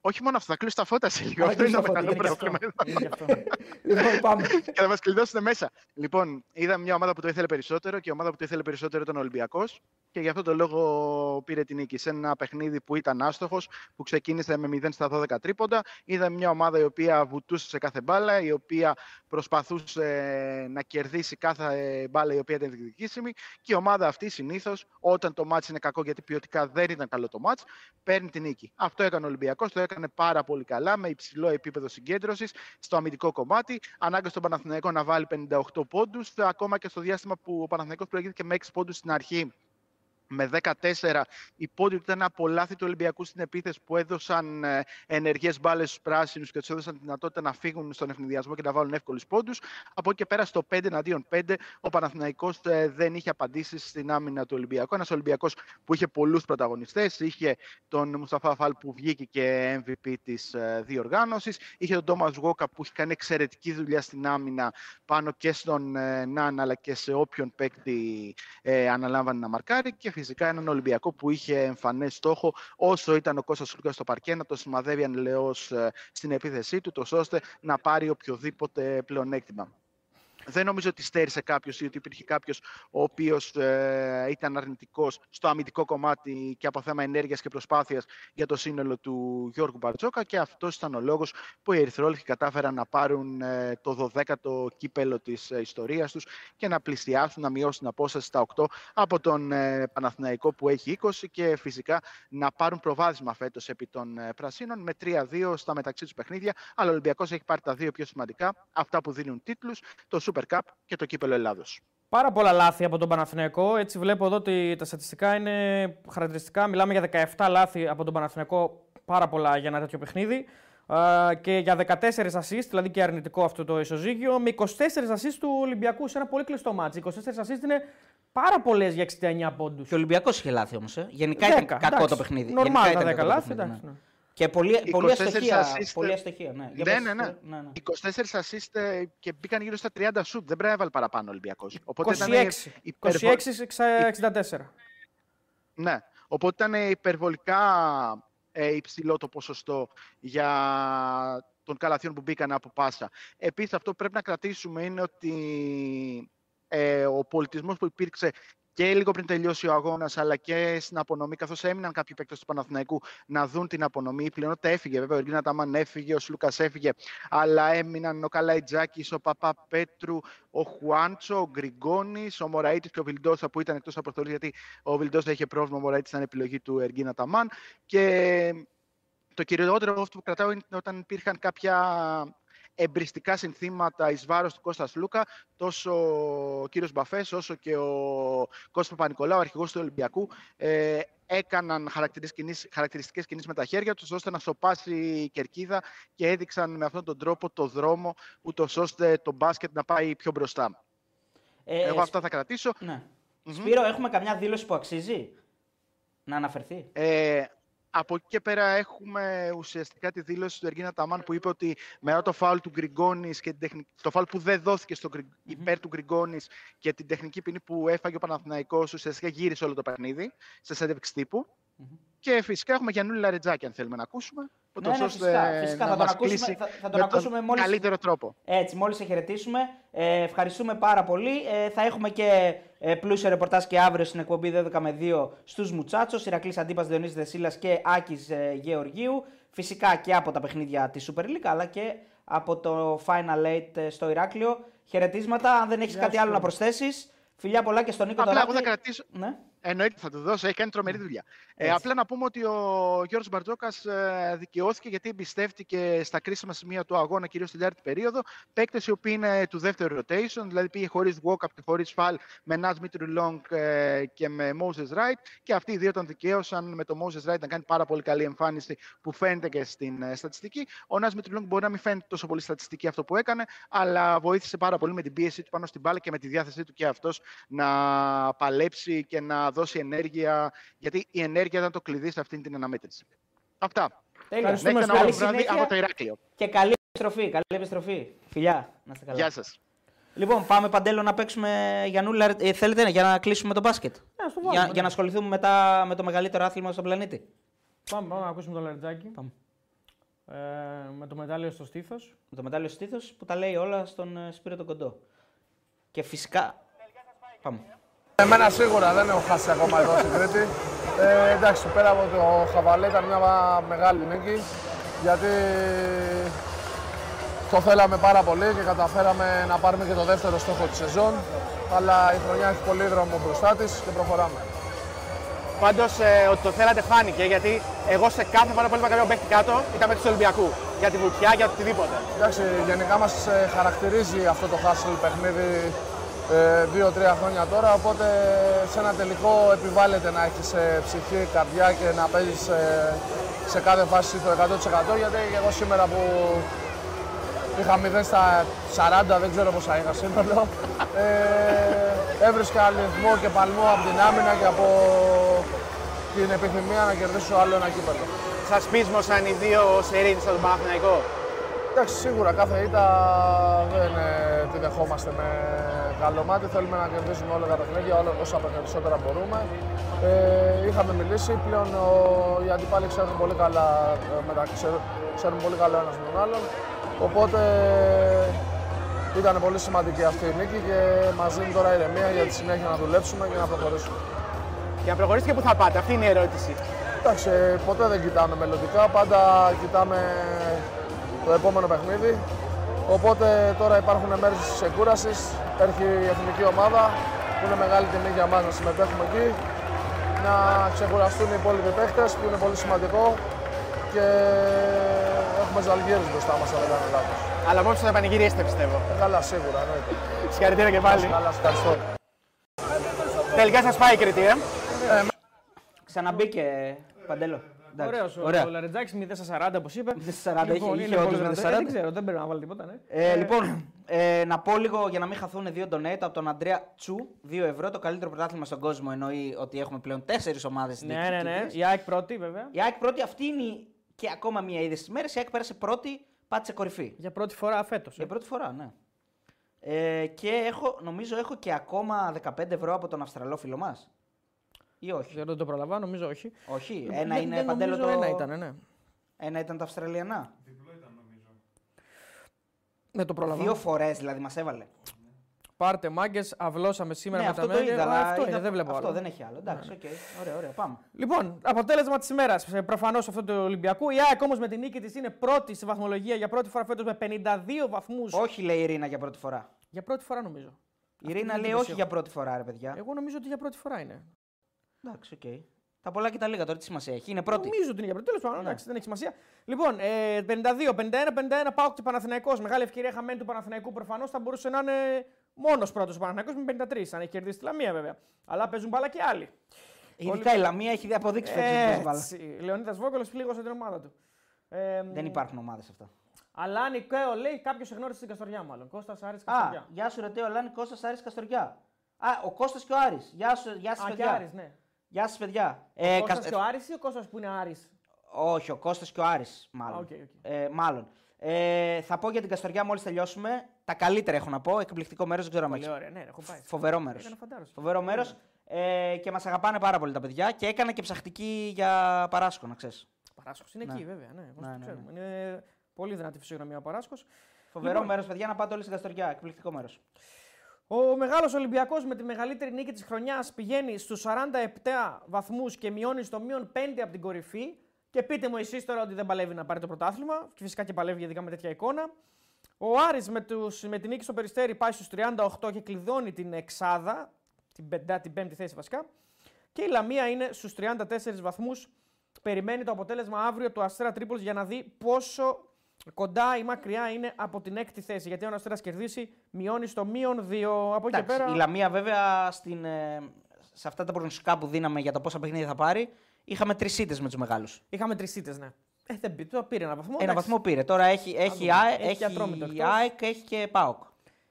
Speaker 3: Όχι μόνο αυτό, θα κλείσει τα φώτα σε λίγο.
Speaker 1: Α,
Speaker 3: Αυτό είναι το
Speaker 1: κλείσει τα
Speaker 3: μεγάλο
Speaker 1: φώτα,
Speaker 3: πρόβλημα.
Speaker 2: Είναι και αυτό.
Speaker 1: Λοιπόν, πάμε.
Speaker 3: και θα μας κλειδώσουν μέσα. Λοιπόν, είδαμε μια ομάδα που το ήθελε περισσότερο και η ομάδα που το ήθελε περισσότερο ήταν ο Ολυμπιακός. Και γι' αυτό το λόγο πήρε την νίκη. Σε ένα παιχνίδι που ήταν άστοχος, που ξεκίνησε με 0 στα 12 τρίποντα. Είδαμε μια ομάδα η οποία βουτούσε σε κάθε μπάλα, η οποία προσπαθούσε να κερδίσει κάθε μπάλα η οποία ήταν διεκδικήσιμη. Και η ομάδα αυτή συνήθως, όταν το μάτς είναι κακό, γιατί ποιοτικά δεν ήταν καλό το μάτς, παίρνει την νίκη. Αυτό έκανε ο Ολυμπιακός, το έκανε πάρα πολύ καλά, με υψηλό επίπεδο συγκέντρωσης στο αμυντικό κομμάτι. Ανάγκασε τον Παναθηναϊκό να βάλει 58 πόντους, ακόμα και στο διάστημα που ο Παναθηναϊκός προηγήθηκε με 6 πόντους στην αρχή με 14 η πόντι του ήταν από λάθη του Ολυμπιακού στην επίθεση που έδωσαν ε, ενεργές μπάλες στους πράσινους και τους έδωσαν τη δυνατότητα να φύγουν στον ευνηδιασμό και να βάλουν εύκολους πόντους. Από εκεί και πέρα στο 5 εναντίον 5 ο Παναθηναϊκός ε, δεν είχε απαντήσεις στην άμυνα του Ολυμπιακού. Ένας Ολυμπιακός που είχε πολλούς πρωταγωνιστές, είχε τον Μουσταφά Φάλ που βγήκε και MVP της ε, διοργάνωσης, είχε τον Τόμας Γόκα που είχε κάνει εξαιρετική δουλειά στην άμυνα πάνω και στον Νάν αλλά και σε όποιον παίκτη ε, αναλάμβανε να μαρκάρει και φυσικά έναν Ολυμπιακό που είχε εμφανές στόχο όσο ήταν ο Κώστας Λούκας στο παρκέ να το σημαδεύει ανελαιώς στην επίθεσή του, τόσο ώστε να πάρει οποιοδήποτε πλεονέκτημα. Δεν νομίζω ότι στέρισε κάποιος ή ότι υπήρχε κάποιος ο οποίος ε, ήταν αρνητικός στο αμυντικό κομμάτι και από θέμα ενέργειας και προσπάθειας για το σύνολο του Γιώργου Μπαρτζόκα. Και αυτός ήταν ο λόγος που οι Ερυθρόλευκοι κατάφεραν να πάρουν ε, το 12ο κύπελο της ε, ιστορίας τους και να πλησιάσουν, να μειώσουν την απόσταση στα 8 από τον ε, Παναθηναϊκό που έχει 20 και φυσικά να πάρουν προβάδισμα φέτος επί των ε, Πρασίνων με 3-2 στα μεταξύ τους παιχνίδια. Αλλά ο Ολυμπιακός έχει πάρει τα δύο πιο σημαντικά, αυτά που δίνουν τίτλους, το Super Cup και το κύπελο Ελλάδος.
Speaker 2: Πάρα πολλά λάθη από τον Παναθηναϊκό. Έτσι βλέπω εδώ ότι τα στατιστικά είναι χαρακτηριστικά. Μιλάμε για 17 λάθη από τον Παναθηναϊκό, πάρα πολλά για ένα τέτοιο παιχνίδι. Και για 14 assist, δηλαδή και αρνητικό αυτό το ισοζύγιο, με 24 assist του Ολυμπιακού σε ένα πολύ κλειστό μάτσο. 24 assist είναι πάρα πολλές για 69 πόντους.
Speaker 1: Και ο Ολυμπιακός είχε λάθη όμως. Ε. Γενικά ήταν κακό το παιχνίδι.
Speaker 2: Νορμάλ τα 10 λάθη. Εντάξει, ναι.
Speaker 1: Και πολλή, πολλή αστοχία.
Speaker 3: Assist,
Speaker 1: Πολλή αστοχία ναι.
Speaker 3: Ναι, ναι, ναι. ναι, ναι. 24 assist και μπήκαν γύρω στα 30 σουτ. Δεν πρέπει να έβαλε παραπάνω ο Ολυμπιακός.
Speaker 2: 26, υπερβο... 26-64.
Speaker 3: Ναι. Οπότε ήταν υπερβολικά ε, υψηλό το ποσοστό για των καλαθιών που μπήκαν από πάσα. Επίσης αυτό που πρέπει να κρατήσουμε είναι ότι ε, ο πολιτισμός που υπήρξε και λίγο πριν τελειώσει ο αγώνας, αλλά και στην απονομή, καθώς έμειναν κάποιοι παίκτες του Παναθηναϊκού να δουν την απονομή. Η πλειονότητα έφυγε, βέβαια. Ο Εργίνα Ταμάν έφυγε, ο Σλούκας έφυγε, αλλά έμειναν ο Καλαϊτζάκης, ο Παπά Πέτρου, ο Χουάντσο, ο Γκριγκόνης, ο Μωραήτης και ο Βιλντόσα που ήταν εκτός αποστολής, γιατί ο Βιλντόσα είχε πρόβλημα. Ο Μωραήτης ήταν επιλογή του Εργίνα Ταμάν. Και το κυριότερο αυτό που κρατάω είναι όταν υπήρχαν κάποια εμπριστικά συνθήματα εις βάρος του Κώστας Λούκα, τόσο ο κύριος Μπαφές όσο και ο Κώστας Παπα-Νικολάου, αρχηγός του Ολυμπιακού, ε, έκαναν χαρακτηριστικές κινήσεις με τα χέρια τους, ώστε να σοπάσει η κερκίδα και έδειξαν με αυτόν τον τρόπο το δρόμο, ούτως ώστε το μπάσκετ να πάει πιο μπροστά. Ε, Εγώ αυτά θα κρατήσω.
Speaker 1: Ναι. Mm-hmm. Σπύρο, έχουμε καμιά δήλωση που αξίζει να αναφερθεί;
Speaker 3: Ε, από εκεί και πέρα έχουμε ουσιαστικά τη δήλωση του Εργίνα Ταμάν που είπε ότι μετά το φάουλ του Γκριγκόνης και την τεχνική, το φάουλ που δεν δόθηκε στο, mm-hmm. υπέρ του Γκριγκόνης και την τεχνική ποινή που έφαγε ο Παναθηναϊκός ουσιαστικά γύρισε όλο το παιχνίδι σε συνέντευξη τύπου. Mm-hmm. Και φυσικά έχουμε Γιαννούλη Λαρετζάκη, αν θέλουμε να ακούσουμε.
Speaker 1: Ναι, ναι, φυσικά, φυσικά. θα τον ακούσουμε, θα, θα τον ακούσουμε
Speaker 3: τον μόλις... καλύτερο τρόπο.
Speaker 1: Έτσι, μόλις σε χαιρετήσουμε. Ε, ευχαριστούμε πάρα πολύ. Ε, θα έχουμε και ε, πλούσιο ρεπορτάζ και αύριο στην εκπομπή 12 με 2 στους Μουτσάτσος. Ηρακλής Αντίπας Διονύσης Δεσίλας και Άκης ε, Γεωργίου. Φυσικά και από τα παιχνίδια της Super League, αλλά και από το Final 8 στο Ηράκλειο. Χαιρετίσματα. Αν δεν έχεις κάτι άλλο να προσθέσεις, φιλιά πολλά και στον Νίκο
Speaker 3: Απλά εγώ θα κρατήσω... Ναι. Εννοείται θα του δώσω, έχει κάνει τρομερή δουλειά. Ε, απλά να πούμε ότι ο Γιώργος Μπαρτζόκας ε, δικαιώθηκε γιατί εμπιστεύτηκε στα κρίσιμα σημεία του αγώνα, κυρίως στην τέταρτη περίοδο, παίκτες οι οποίοι είναι του δεύτερου rotation, δηλαδή πήγε χωρίς walk-up και χωρίς fall με Νάζ Μίτρου Long ε, και με Moses Wright και αυτοί οι δύο τον δικαίωσαν με το Moses Wright να κάνει πάρα πολύ καλή εμφάνιση που φαίνεται και στην ε, στατιστική. Ο Νάζ Μίτρου Long μπορεί να μην φαίνεται τόσο πολύ στατιστική αυτό που έκανε, αλλά βοήθησε πάρα πολύ με την πίεση του πάνω στην μπάλα και με τη διάθεσή του και αυτός να παλέψει και να δώσει ενέργεια, γιατί η ενέργεια ήταν το κλειδί σε αυτήν την αναμέτρηση. Αυτά.
Speaker 1: Τέλεια. Ευχαριστούμε
Speaker 3: ένα καλό βράδυ από το Ηράκλειο.
Speaker 1: Και καλή επιστροφή. Καλή επιστροφή. Φιλιά. Να είστε καλά.
Speaker 3: Γεια σας.
Speaker 1: Λοιπόν, πάμε παντέλο να παίξουμε Γιαννούλα. Ε, θέλετε ναι, για να κλείσουμε το μπάσκετ;
Speaker 2: Yeah,
Speaker 1: για, για να ασχοληθούμε μετά με το μεγαλύτερο άθλημα στον πλανήτη.
Speaker 2: Πάμε, πάμε να ακούσουμε το Λαριτζάκι.
Speaker 1: Πάμε.
Speaker 2: Ε, με το μετάλλιο στο στήθος.
Speaker 1: Με το μετάλλιο στήθος που τα λέει όλα στον ε, Σπύρο τον Κοντό. Και φυσικά. Πάμε.
Speaker 4: Εμένα σίγουρα δεν έχω χάσει ακόμα εδώ στην Κρήτη. Ε, εντάξει, πέρα από το Χαβαλέ ήταν μια μεγάλη νίκη γιατί το θέλαμε πάρα πολύ και καταφέραμε να πάρουμε και το δεύτερο στόχο της σεζόν. Αλλά η χρονιά έχει πολύ δρόμο μπροστά της και προχωράμε.
Speaker 5: Πάντως ε, ότι το θέλατε φάνηκε γιατί εγώ σε κάθε φορά που έλεγα κάποιον παίχτη κάτω ήταν με τους Ολυμπιακούς. Για τη βουτιά, για οτιδήποτε.
Speaker 4: Εντάξει, γενικά μας ε, χαρακτηρίζει αυτό το hustle παιχνίδι ε, δύο-τρία χρόνια τώρα. Οπότε σε ένα τελικό επιβάλλεται να έχεις ε, ψυχή, καρδιά και να παίζεις ε, σε κάθε φάση το 100%. Γιατί εγώ σήμερα που είχα 0 στα 40, δεν ξέρω πόσα είχα σύνολο. Ε, έβρισκα αριθμό και παλμό από την άμυνα και από την επιθυμία να κερδίσω άλλο ένα κύπελο.
Speaker 5: Σας πείσμωσαν οι δύο σερίδε στον Παναθηναϊκό.
Speaker 4: Εντάξει, σίγουρα κάθε ήττα δεν ε, τη δεχόμαστε με καλό μάτι. Θέλουμε να κερδίσουμε όλα τα παιχνίδια, όλα όσα περισσότερα μπορούμε. Ε, είχαμε μιλήσει, πλέον ο, οι αντιπάλοι ξέρουν πολύ καλά, ε, μεταξύ, ξέρουν, ξέρουν πολύ καλά ένας με τον άλλον. Οπότε ήταν πολύ σημαντική αυτή η νίκη και μας δίνει τώρα ηρεμία για τη συνέχεια να δουλέψουμε και να προχωρήσουμε.
Speaker 5: Για να προχωρήσετε πού θα πάτε, αυτή είναι η ερώτηση.
Speaker 4: Εντάξει, ποτέ δεν κοιτάμε μελλοντικά, πάντα κοιτάμε το επόμενο παιχνίδι. Οπότε τώρα υπάρχουν μέρες της εκκούραση. Έρχει η εθνική ομάδα που είναι μεγάλη τιμή για μας να συμμετέχουμε εκεί. Να ξεκουραστούν οι υπόλοιποι παίχτε που είναι πολύ σημαντικό και έχουμε ζαλγίρες μπροστά μας, αν δεν κάνω λάθος.
Speaker 5: Αλλά μόνο θα πανηγυρίσετε, πιστεύω.
Speaker 4: Ε, καλά, σίγουρα, εννοείται.
Speaker 5: Συγχαρητήρια και πάλι.
Speaker 4: Καλά, ευχαριστώ.
Speaker 5: Τελικά σας πάει η Κρήτη, ε.
Speaker 1: Ξαναμπήκε Παντέλο.
Speaker 2: Ωραίο.
Speaker 1: Ωραία.
Speaker 2: Ο Λαρετζάκης 0 στα 40, όπως είπε.
Speaker 1: 0 στα 40, είχε-
Speaker 2: Λοιπόν,
Speaker 1: είχε
Speaker 2: είναι
Speaker 1: όντως
Speaker 2: πολύ
Speaker 1: 0 στα
Speaker 2: δυνατό.
Speaker 1: 40.
Speaker 2: Δεν ξέρω, δεν πρέπει να βάλει τίποτα. Ναι.
Speaker 1: Ε, λοιπόν, ε, να πω λίγο για να μην χαθούν δύο donate από τον Αντρέα Τσου, 2 ευρώ. Το καλύτερο πρωτάθλημα στον κόσμο εννοεί ότι έχουμε πλέον 4 ομάδες στην
Speaker 2: ναι, ναι, ναι. Η ΑΕΚ πρώτη, βέβαια.
Speaker 1: Η ΑΕΚ πρώτη, αυτή είναι και ακόμα μία είδε στι μέρε. Η ΑΕΚ πέρασε πρώτη, πάτησε κορυφή.
Speaker 2: Για πρώτη φορά φέτος.
Speaker 1: Για πρώτη φορά, ναι. Ε, και έχω, νομίζω έχω και ακόμα 15 ευρώ από τον Αυστραλό φίλο μας. Ή όχι.
Speaker 2: Δεν το προλαβαίνω, νομίζω όχι.
Speaker 1: Όχι. Ένα
Speaker 2: Δεν-
Speaker 1: είναι
Speaker 2: δεν
Speaker 1: παντέλο
Speaker 2: νομίζω
Speaker 1: το.
Speaker 2: Ένα ήταν, ναι.
Speaker 1: Ένα ήταν τα Αυστραλιανά.
Speaker 2: Δεν το προλαβαίνω.
Speaker 1: Δύο φορές δηλαδή μας έβαλε.
Speaker 2: Πάρτε μάγκες, αυλώσαμε σήμερα
Speaker 1: ναι,
Speaker 2: με τα
Speaker 1: αυτό το
Speaker 2: μέλη.
Speaker 1: είδα.
Speaker 2: Α,
Speaker 1: αλλά
Speaker 2: Αυτό
Speaker 1: είδα-
Speaker 2: είναι, δεν βλέπω
Speaker 1: Αυτό
Speaker 2: άλλο.
Speaker 1: δεν έχει άλλο. Εντάξει, οκ. Ωραία, ωραία, πάμε.
Speaker 2: Λοιπόν, αποτέλεσμα της ημέρας. Προφανώς αυτό του Ολυμπιακού. Η ΑΕΚ όμως με την νίκη της είναι πρώτη στη βαθμολογία για πρώτη φορά φέτος με 52 βαθμούς.
Speaker 1: Όχι, λέει η Ρίνα για πρώτη φορά.
Speaker 2: Για πρώτη φορά νομίζω.
Speaker 1: Η Ρίνα
Speaker 2: την
Speaker 1: λέει
Speaker 2: εντύπωση
Speaker 1: όχι
Speaker 2: έχω.
Speaker 1: για πρώτη φορά, ρε παιδιά.
Speaker 2: Εγώ νομίζω ότι για πρώτη φορά είναι.
Speaker 1: Εντάξει, οκ. Τα πολλά και τα λίγα τώρα τι σημασία έχει; Είναι πρώτη.
Speaker 2: Νομίζω ότι είναι για πρώτη. Τέλος πάντων,
Speaker 1: Ναι.
Speaker 2: εντάξει, δεν έχει σημασία. Λοιπόν, ε, 52, 51, 51 ΠΑΟΚ και Παναθηναϊκός. Μεγάλη ευκαιρία χαμένη του Παναθηναϊκού. Προφανώς θα μπορούσε να είναι μόνος πρώτος ο Παναθηναϊκός με 53, αν έχει κερδίσει τη Λαμία βέβαια. Αλλά παίζουν μπάλα και άλλοι.
Speaker 1: Ειδικά η Λαμία έχει αποδείξει φέτος ότι παίζει μπάλα.
Speaker 2: Έτσι. Λεωνίδας Βόκολος πλήγωσε την ομάδα του. Ε,
Speaker 1: Δεν υπάρχουν ομάδες αυτά.
Speaker 2: Αλάνι Κέο λέει κάποιος εγνώρισε την Καστοριά μάλλον. Κώστας Άρης
Speaker 1: Α,
Speaker 2: Καστοριά.
Speaker 1: γεια σου Ρετέο Λάνη, Κώστας Άρης Καστοριά. Α, ο Κώστας και ο Άρης. Γεια σου, γεια σας
Speaker 2: Α, και
Speaker 1: παιδιά.
Speaker 2: Άρης, ναι.
Speaker 1: Γεια σας παιδιά.
Speaker 2: Ο
Speaker 1: Ε,
Speaker 2: Κώστας
Speaker 1: Κασ-
Speaker 2: και ο Άρης ή ο Κώστας που είναι Άρης;
Speaker 1: Όχι, ο Κώστας και ο Άρης, μάλλον.
Speaker 2: Α, οκ, οκ.
Speaker 1: Ε, μάλλον. Ε, θα πω για την Καστοριά μόλις τελειώσουμε. Τα καλύτερα έχω να πω. Εκπληκτικό μέρος, δεν ξέρω αν
Speaker 2: Πολύ
Speaker 1: έχεις.
Speaker 2: ωραία, ναι, έχω πάει.
Speaker 1: Φοβερό μέρος.
Speaker 2: Ήταν φαντάρος.
Speaker 1: Φοβερό μέρος. Ε, και μας αγαπάνε πάρα πολύ τα παιδιά και έκανα και ψαχτική για Παράσκο, να ξέρεις.
Speaker 2: Παράσκος είναι
Speaker 1: Ναι.
Speaker 2: εκεί βέβαια, ναι, όπως
Speaker 1: Ναι,
Speaker 2: το
Speaker 1: ναι,
Speaker 2: ξέρουμε. Είναι πολύ δυνατή φυσιογνωμία ο Παράσκος.
Speaker 1: Φοβερό
Speaker 2: Λοιπόν.
Speaker 1: μέρος, παιδιά, να πάτε όλοι στην Καστοριά. Εκπληκτικό μέρος.
Speaker 2: Ο μεγάλος Ολυμπιακός με τη μεγαλύτερη νίκη της χρονιάς πηγαίνει στους 47 βαθμούς και μειώνει στο μείον 5 από την κορυφή. Και πείτε μου εσείς τώρα ότι δεν παλεύει να πάρει το πρωτάθλημα. Και φυσικά και παλεύει ειδικά με τέτοια εικόνα. Ο Άρης με, τους, με την νίκη στο Περιστέρι πάει στους 38 και κλειδώνει την εξάδα, την, πεντά, την πέμπτη θέση βασικά. Και η Λαμία είναι στους 34 βαθμούς. Περιμένει το αποτέλεσμα αύριο από το Αστέρα Τρίπολης για να δει πόσο κοντά ή μακριά είναι από την έκτη θέση. Γιατί αν ο Αστέρας κερδίσει, μειώνει στο μείον 2. Από εκεί και
Speaker 1: Εντάξει,
Speaker 2: πέρα.
Speaker 1: Η Λαμία, βέβαια, στην, ε, σε αυτά τα προγνωστικά που δίναμε για το πόσα παιχνίδια θα πάρει, είχαμε τρεις ήττες με τους μεγάλους.
Speaker 2: Είχαμε τρεις ήττες, ναι. Ε, δεν πει, το πήρε ένα βαθμό.
Speaker 1: Ένα
Speaker 2: εντάξει.
Speaker 1: βαθμό πήρε. Τώρα έχει, έχει,
Speaker 2: δούμε.
Speaker 1: ΑΕ,
Speaker 2: Έχει και
Speaker 1: έχει
Speaker 2: Ατρόμητο εκτός.
Speaker 1: ΑΕΚ, έχει και ΠΑΟΚ.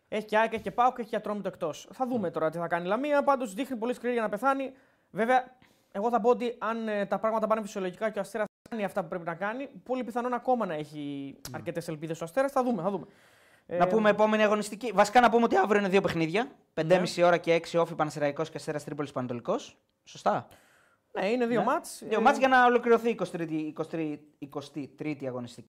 Speaker 2: Έχει και ΑΕΚ, έχει και ΠΑΟΚ, έχει και Ατρόμητο εκτός. Θα δούμε τώρα τι θα κάνει η Λαμία. Πάντως δείχνει πολύ σκληρή για να πεθάνει. Βέβαια, εγώ θα πω ότι αν ε, τα πράγματα πάνε φυσιολογικά και ο Αστέρας κάνει αυτά που πρέπει να κάνει, πολύ πιθανόν ακόμα να έχει αρκετές ελπίδες ο Αστέρας. Θα δούμε, θα δούμε.
Speaker 1: Να
Speaker 2: Ε,
Speaker 1: πούμε επόμενη αγωνιστική. Βασικά να πούμε ότι αύριο είναι δύο παιχνίδια.
Speaker 2: Ναι.
Speaker 1: 5,5 ώρα και 6 όφη Πανασυραϊκό και Αστέρας Τρίπολης Πανατολικό. Σωστά.
Speaker 2: Ναι, είναι δύο
Speaker 1: Ναι.
Speaker 2: μάτς.
Speaker 1: Δύο
Speaker 2: Ε,
Speaker 1: μάτς για να ολοκληρωθεί η 23η, 23η, 23η αγωνιστική.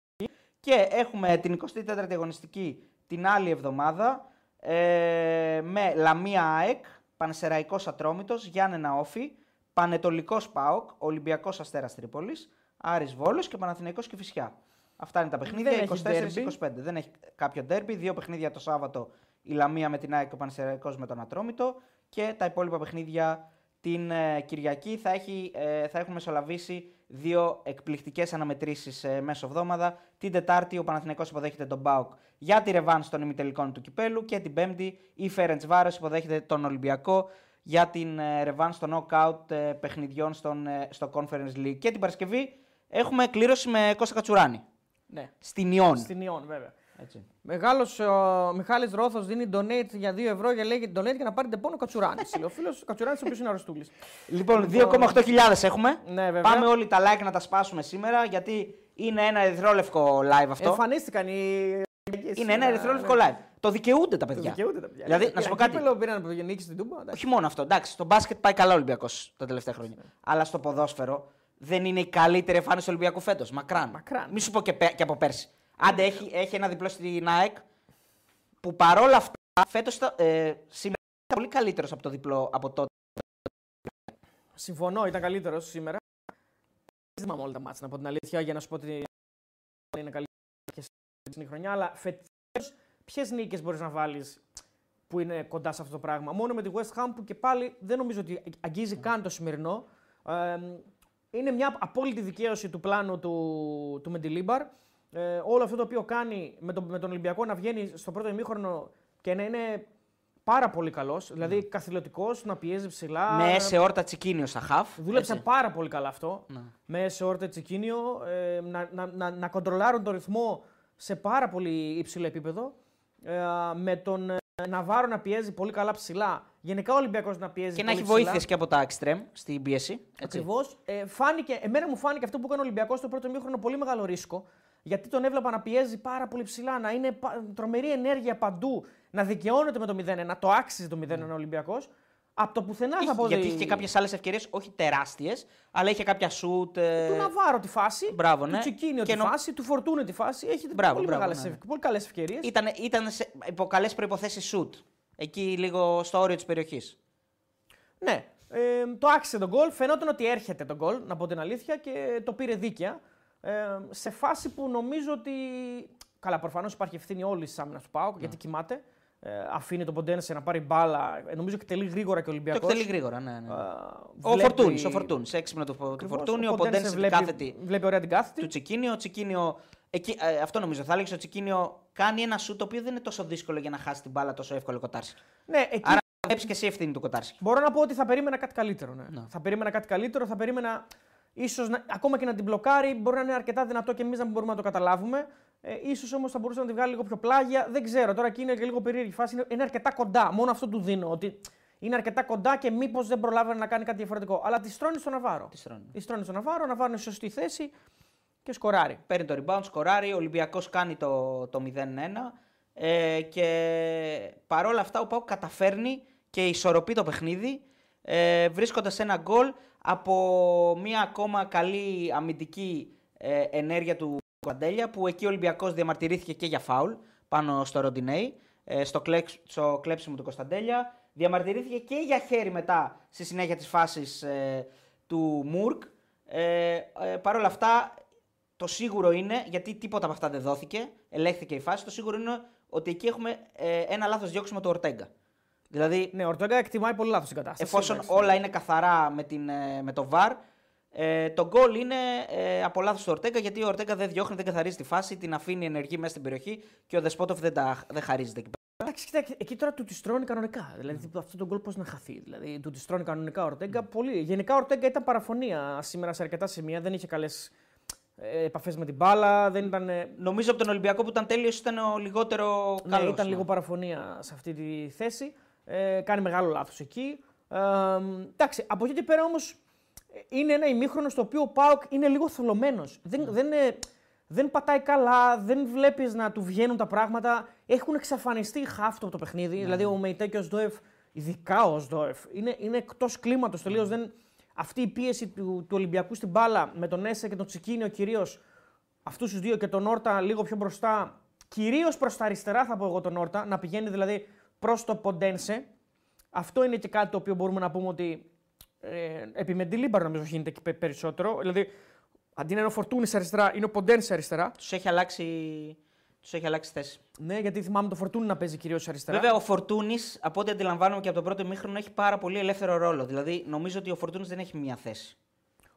Speaker 1: Και έχουμε την 24η αγωνιστική την άλλη εβδομάδα ε, με Λαμία ΑΕΚ, Πανσεραϊκός Ατρόμητος, Γιάννενα Όφη, Πανετολικός ΠΑΟΚ, Ολυμπιακός Αστέρας Τρίπολης, Άρης Βόλος και Παναθηναϊκός Κηφισιά. Αυτά είναι τα παιχνίδια,
Speaker 2: Δεν έχει
Speaker 1: 24-25. Δεν έχει κάποιο ντέρμπι, δύο παιχνίδια το Σάββατο η Λαμία με την ΑΕΚ και ο Πανσεραϊκός με τον Ατρόμητο και τα υπόλοιπα παιχνίδια την ε, Κυριακή θα, έχει, ε, θα έχουν μεσολαβήσει δύο εκπληκτικές αναμετρήσεις ε, μέσω εβδόμαδα. Την Τετάρτη ο Παναθηναϊκός υποδέχεται τον Μπάουκ για τη ρεβάνς των ημιτελικών του κυπέλου και την Πέμπτη η Φέρεντς Βάρος υποδέχεται τον Ολυμπιακό για την ε, ρεβάνς των knockout ε, παιχνιδιών στον, ε, στο Conference League. Και την Παρασκευή έχουμε κλήρωση με Κώστα Κατσουράνη
Speaker 2: Ναι,
Speaker 1: στην Ιόν.
Speaker 2: στην Ιόν βέβαια.
Speaker 1: Έτσι.
Speaker 2: Μεγάλος ο Μιχάλης Ρόθος δίνει donate για 2 ευρώ για λέγει donate για να πάρει τεπώνο Κατσουράνης. ο φίλος Κατσουράνης, ο οποίος είναι αριστούγλι.
Speaker 1: Λοιπόν, 2,8 χιλιάδες έχουμε.
Speaker 2: Ναι, βέβαια.
Speaker 1: Πάμε όλοι τα like να τα σπάσουμε σήμερα γιατί είναι ένα ερυθρόλευκο live αυτό.
Speaker 2: Εμφανίστηκαν οι.
Speaker 1: Είναι ένα ερυθρόλευκο live. Το δικαιούνται τα
Speaker 2: Το
Speaker 1: παιδιά.
Speaker 2: δικαιούνται τα παιδιά.
Speaker 1: Δηλαδή, να σου πω κάτι.
Speaker 2: Κύπελο πήραν από το νίκης στην Τούμπα. εντάξει.
Speaker 1: Όχι μόνο αυτό. Εντάξει, στο μπάσκετ πάει καλά ο Ολυμπιακός τα τελευταία χρόνια. Αλλά στο ποδόσφαιρο δεν είναι η καλύτερη εμφάνιση του Ολυμπιακού φέτος. Μακράν.
Speaker 2: Μακράν.
Speaker 1: Μη σου πω και, πε- και από πέρσι. Άντε, έχει, έχει ένα διπλό στην ΑΕΚ που παρόλα αυτά φέτος ε, σήμερα ήταν πολύ καλύτερος από το διπλό από τότε.
Speaker 2: Συμφωνώ, ήταν καλύτερος σήμερα. Δεν θυμάμαι όλα τα μάτια, να πω την αλήθεια, για να σου πω ότι είναι καλύτερος και στην χρονιά. Αλλά φέτος, ποιες νίκες μπορείς να βάλεις που είναι κοντά σε αυτό το πράγμα. Μόνο με τη West Ham που και πάλι δεν νομίζω ότι αγγίζει καν το σημερινό. Ε, είναι μια απόλυτη δικαίωση του πλάνου του, του Μεντιλίμπαρ. Ε, όλο αυτό το οποίο κάνει με τον, με τον Ολυμπιακό να βγαίνει στο πρώτο ημίχρονο και να είναι πάρα πολύ καλός. Δηλαδή καθηλωτικός, να πιέζει ψηλά.
Speaker 1: Με σε όρτα τσικίνιο στα χαφ.
Speaker 2: Δούλεψε
Speaker 1: έτσι.
Speaker 2: πάρα πολύ καλά αυτό.
Speaker 1: Ναι.
Speaker 2: Με σε όρτε τσικίνιο, ε, να, να, να, να κοντρολάρουν τον ρυθμό σε πάρα πολύ υψηλό επίπεδο. Ε, με τον ε, Ναβάρο να πιέζει πολύ καλά ψηλά. Γενικά ο Ολυμπιακός να πιέζει
Speaker 1: Και να
Speaker 2: πολύ
Speaker 1: έχει βοήθειες και από τα extreme στην πίεση. έτσι.
Speaker 2: Ακριβώς. Ε, φάνηκε, εμένα μου φάνηκε αυτό που έκανε ο Ολυμπιακός στο πρώτο μήχρονο πολύ μεγάλο ρίσκο. Γιατί τον έβλεπα να πιέζει πάρα πολύ ψηλά, να είναι πα- τρομερή ενέργεια παντού, να δικαιώνεται με το 0-1. Το άξιζε το 0-1 ο Ολυμπιακός. Από το πουθενά θα
Speaker 1: Είχε-
Speaker 2: πω
Speaker 1: γιατί
Speaker 2: ότι-
Speaker 1: είχε και κάποιες άλλες ευκαιρίες, όχι τεράστιες, αλλά είχε κάποια σουτ. ε,
Speaker 2: Του Ναβάρο τη φάση,
Speaker 1: Μπράβο,
Speaker 2: του
Speaker 1: ναι.
Speaker 2: Τσικίνιο
Speaker 1: Και
Speaker 2: τη
Speaker 1: νο-
Speaker 2: φάση, του Φορτούνε τη φάση. Έχει
Speaker 1: Μπράβο,
Speaker 2: πολύ,
Speaker 1: μπράβο,
Speaker 2: μεγάλες,
Speaker 1: ναι, ναι.
Speaker 2: ευ- πολύ καλές ευκαιρίες.
Speaker 1: Ήταν, ήταν σε, υπό καλές προποθέσει σουτ. Εκεί λίγο στο όριο της περιοχής.
Speaker 2: Ναι, ε, το άξιζε τον γκολ. Φαινόταν ότι έρχεται τον γκολ, να πω την αλήθεια, και το πήρε δίκαια. Ε, σε φάση που νομίζω ότι. Καλά, προφανώς υπάρχει ευθύνη όλης της άμυνας του Πάουκ, γιατί κοιμάται. Ε, αφήνει τον Ποντένσε να πάρει μπάλα. Ε, νομίζω και τελεί γρήγορα και ο
Speaker 1: Το
Speaker 2: Ολυμπιακό.
Speaker 1: εκτελεί γρήγορα, ναι. ναι. Ο Φορτούνης, ο Φορτούνης. Έξυπνο του, του Φορτούνη, ο Ποντένσε την
Speaker 2: βλέπει,
Speaker 1: κάθετη
Speaker 2: βλέπει ωραία την κάθετη.
Speaker 1: του Τσικίνιο. Ο Τσικίνιο εκεί, ε, αυτό νομίζω. Θα έλεγε ο Τσικίνιο κάνει ένα σουτ το οποίο δεν είναι τόσο δύσκολο για να χάσει την μπάλα τόσο εύκολο κοτάρσι.
Speaker 2: Ναι, εκεί
Speaker 1: Άρα βλέπει και εσύ ευθύνη του κοτάρσι.
Speaker 2: Μπορώ να πω ότι θα περίμενα κάτι καλύτερο. Ναι.
Speaker 1: Ναι.
Speaker 2: Θα περίμενα κάτι καλύτερο, θα περίμενα ίσως να, ακόμα και να την μπλοκάρει. Μπορεί να είναι αρκετά δυνατό και εμείς να μην μπορούμε να το καταλάβουμε. Ε, ίσως όμως θα μπορούσε να τη βγάλει λίγο πιο πλάγια. Δεν ξέρω. Τώρα εκεί είναι και λίγο περίεργη φάση. Είναι, είναι αρκετά κοντά. Μόνο αυτό του δίνω. Ότι είναι αρκετά κοντά και μήπως δεν προλάβαινε να κάνει κάτι διαφορετικό. Αλλά τη στρώνει στον Ναβάρο.
Speaker 1: Τη στρώνει.
Speaker 2: Τη στρώνει στον Ναβάρο, ο Ναβάρο είναι σε σωστή θέση και σκοράρει.
Speaker 1: Παίρνει το rebound, σκοράρει, ο Ολυμπιακός κάνει το, το 0-1 ε, και παρόλα αυτά ο Πάου καταφέρνει και ισορροπεί το παιχνίδι ε, βρίσκοντας ένα γκολ από μια ακόμα καλή αμυντική ε, ενέργεια του Κοντέλια που εκεί ο Ολυμπιακός διαμαρτυρήθηκε και για φάουλ πάνω στο Ροντινέι, ε, στο, κλέξ, στο κλέψιμο του Κωνσταντέλια. Διαμαρτυρήθηκε και για χέρι μετά στη συνέχεια της φάσης ε, του Μουρκ. Ε, ε, Παρ' όλα αυτά το σίγουρο είναι, γιατί τίποτα από αυτά δεν δόθηκε, ελέγχθηκε η φάση, το σίγουρο είναι ότι εκεί έχουμε ε, ένα λάθος διώξιμο του Ορτέγκα. Δηλαδή,
Speaker 2: Ναι, ο Ορτέγκα εκτιμάει πολύ λάθος την κατάσταση.
Speaker 1: εφόσον
Speaker 2: εντάξει.
Speaker 1: όλα είναι καθαρά με, την, ε, με το VAR, ε, το γκολ είναι ε, από λάθος του Ορτέγκα, γιατί ο Ορτέγκα δεν διώχνει, δεν καθαρίζει τη φάση, την αφήνει ενεργή μέσα στην περιοχή και ο Δεσπότοφ δεν, τα, δεν χαρίζεται εκεί πέρα.
Speaker 2: Εντάξει, κοίτα, εκεί τώρα του τη τρώνε κανονικά. Δηλαδή αυτό το γκολ πώς να χαθεί. Δηλαδή του τη τρώνε κανονικά ο Ορτέγκα. Πολύ. Γενικά ο Ορτέγκα ήταν παραφωνία σήμερα σε αρκετά σημεία. Δεν είχε καλές επαφές με την μπάλα. Δεν ήταν. ε,
Speaker 1: Νομίζω από τον Ολυμπιακό που ήταν τέλειος ήταν ο λιγότερο
Speaker 2: Ναι,
Speaker 1: καλός.
Speaker 2: ήταν λίγο παραφωνία σε αυτή τη θέση. Ε, κάνει μεγάλο λάθος εκεί. Ε, εντάξει, από εκεί και πέρα όμως είναι ένα ημίχρονο στο οποίο ο Πάοκ είναι λίγο θολωμένος. Δεν, δεν, ε, δεν πατάει καλά, δεν βλέπεις να του βγαίνουν τα πράγματα. Έχουν εξαφανιστεί χάφτο από το παιχνίδι. Δηλαδή ο Μεϊτέ και ο Σντόεφ, ειδικά ο Σντόεφ, είναι, είναι εκτός κλίματος τελείως. Δεν, αυτή η πίεση του, του Ολυμπιακού στην μπάλα με τον Έσε και τον Τσικίνιο κυρίως, αυτούς τους δύο και τον Όρτα λίγο πιο μπροστά, κυρίως προς τα αριστερά θα πω εγώ τον Όρτα, να πηγαίνει δηλαδή προς το Ποντένσε. Αυτό είναι και κάτι το οποίο μπορούμε να πούμε ότι ε, επί Μεντιλίμπαρ νομίζω γίνεται και περισσότερο. Δηλαδή, αντί να είναι ο Φορτούνης αριστερά, είναι ο Ποντένσε αριστερά.
Speaker 1: Τους έχει αλλάξει. Τους έχει αλλάξει θέση.
Speaker 2: Ναι, γιατί θυμάμαι το Φορτούνη να παίζει κυρίως αριστερά.
Speaker 1: Βέβαια, ο Φορτούνης, από ό,τι αντιλαμβάνομαι και από το πρώτο μήχρονο, έχει πάρα πολύ ελεύθερο ρόλο. Δηλαδή, νομίζω ότι ο Φορτούνης δεν έχει μία θέση.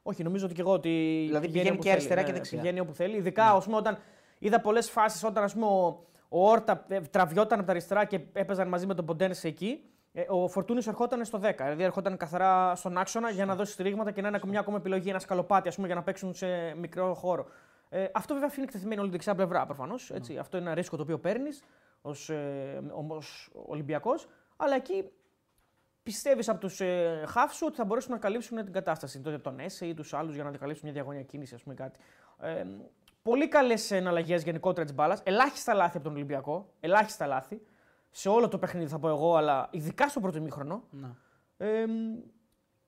Speaker 2: Όχι, νομίζω ότι και εγώ ότι.
Speaker 1: Δηλαδή, πηγαίνει
Speaker 2: όπου
Speaker 1: και αριστερά
Speaker 2: θέλει.
Speaker 1: και
Speaker 2: Ναι,
Speaker 1: δεξιά.
Speaker 2: Πηγαίνει όπου θέλει. Ειδικά ας πούμε, όταν είδα πολλές φάσεις όταν ας πούμε, ο, ο Όρτα ε, τραβιόταν από τα αριστερά και έπαιζαν μαζί με τον Ποντένσε εκεί. Ε, ο Φορτούνης ερχόταν στο 10. Δηλαδή ερχόταν καθαρά στον άξονα για να δώσει στηρίγματα και να είναι μια ακόμα επιλογή, ένα σκαλοπάτι ας πούμε, για να παίξουν σε μικρό χώρο. Ε, αυτό βέβαια αφήνει εκτεθειμένη όλη την δεξιά πλευρά προφανώς.
Speaker 1: Ναι.
Speaker 2: Αυτό είναι ένα ρίσκο το οποίο παίρνεις ως ε, ως Ολυμπιακός. Αλλά εκεί πιστεύεις από τους ε, χάφ σου ότι θα μπορέσουν να καλύψουν την κατάσταση. Τότε τον Έσε ή τους άλλους για να καλύψουν μια διαγωνία κίνηση, ας πούμε κάτι. Ε, πολύ καλές εναλλαγές γενικότερα της μπάλας. Ελάχιστα λάθη από τον Ολυμπιακό. Ελάχιστα λάθη. Σε όλο το παιχνίδι θα πω εγώ, αλλά ειδικά στο πρώτο ημίχρονο.
Speaker 1: Να.
Speaker 2: Ε,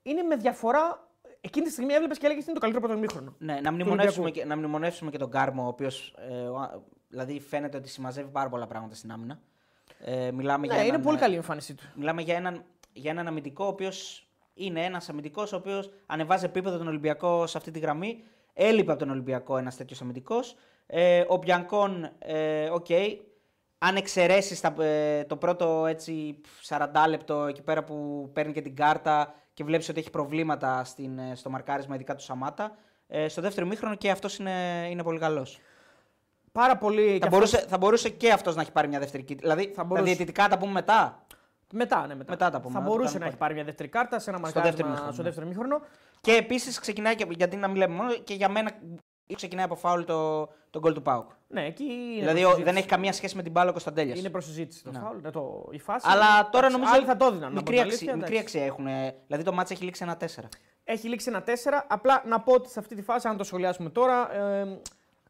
Speaker 2: είναι με διαφορά. Εκείνη τη στιγμή έβλεπες και έλεγες είναι το καλύτερο πρώτο ημίχρονο.
Speaker 1: Ναι, να μνημονεύσουμε, και, να μνημονεύσουμε και τον Κάρμο, ο οποίος δηλαδή φαίνεται ότι συμμαζεύει πάρα πολλά πράγματα στην άμυνα. Ε, μιλάμε για
Speaker 2: Ναι, είναι
Speaker 1: έναν,
Speaker 2: πολύ
Speaker 1: ε,
Speaker 2: καλή η εμφάνισή του.
Speaker 1: Μιλάμε για έναν, για έναν αμυντικό, ο οποίος είναι ένας αμυντικός, ο οποίος ανεβάζει επίπεδο τον Ολυμπιακό σε αυτή τη γραμμή. Έλειπε από τον Ολυμπιακό ένας τέτοιος αμυντικός. Ε, ο Μπιανκόν, ε, οκ. Αν εξαιρέσεις ε, το πρώτο έτσι 40 λεπτό εκεί πέρα που παίρνει και την κάρτα και βλέπεις ότι έχει προβλήματα στην, ε, στο μαρκάρισμα, ειδικά του Σαμάτα. Ε, στο δεύτερο ημίχρονο και αυτός είναι, είναι πολύ καλός.
Speaker 2: Πάρα πολύ. και
Speaker 1: Θα,
Speaker 2: αυτός-
Speaker 1: μπορούσε, θα μπορούσε και αυτός να έχει πάρει μια δεύτερη κίτρινη. Δηλαδή,
Speaker 2: Θα
Speaker 1: τα
Speaker 2: μπορούσε.
Speaker 1: διαιτητικά τα πούμε μετά.
Speaker 2: Μετά, ναι, μετά.
Speaker 1: Μετά τα πούμε,
Speaker 2: Θα
Speaker 1: να το
Speaker 2: μπορούσε
Speaker 1: κάνουμε
Speaker 2: να έχει
Speaker 1: πάλι.
Speaker 2: πάρει μια δεύτερη κάρτα σε ένα
Speaker 1: Στο
Speaker 2: μαρκάρισμα
Speaker 1: δεύτερο ημίχρονο,
Speaker 2: στο
Speaker 1: ναι.
Speaker 2: δεύτερο ημίχρονο.
Speaker 1: Και επίσης ξεκινάει, και, γιατί να μην λέμε μόνο, και για μένα ξεκινάει από φάουλ το, το goal του Πάουκ.
Speaker 2: Ναι, εκεί είναι
Speaker 1: Δηλαδή ο,
Speaker 2: προσυζήτηση.
Speaker 1: δεν έχει καμία σχέση με την μπάλα ο Κωνσταντέλιας.
Speaker 2: Είναι προσυζήτηση το
Speaker 1: Ναι.
Speaker 2: φάουλ, ναι, το, η φάση.
Speaker 1: Αλλά τώρα
Speaker 2: Εντάξει,
Speaker 1: νομίζω.
Speaker 2: Άλλοι θα το έδιναν. να πω
Speaker 1: Μικρή,
Speaker 2: την
Speaker 1: αξία,
Speaker 2: αλήθεια,
Speaker 1: μικρή
Speaker 2: εντάξει.
Speaker 1: αξία έχουν. Δηλαδή το μάτς έχει λήξει ένα 4.
Speaker 2: Έχει λήξει ένα 4. Απλά να πω ότι σε αυτή τη φάση, αν το σχολιάσουμε τώρα, ε,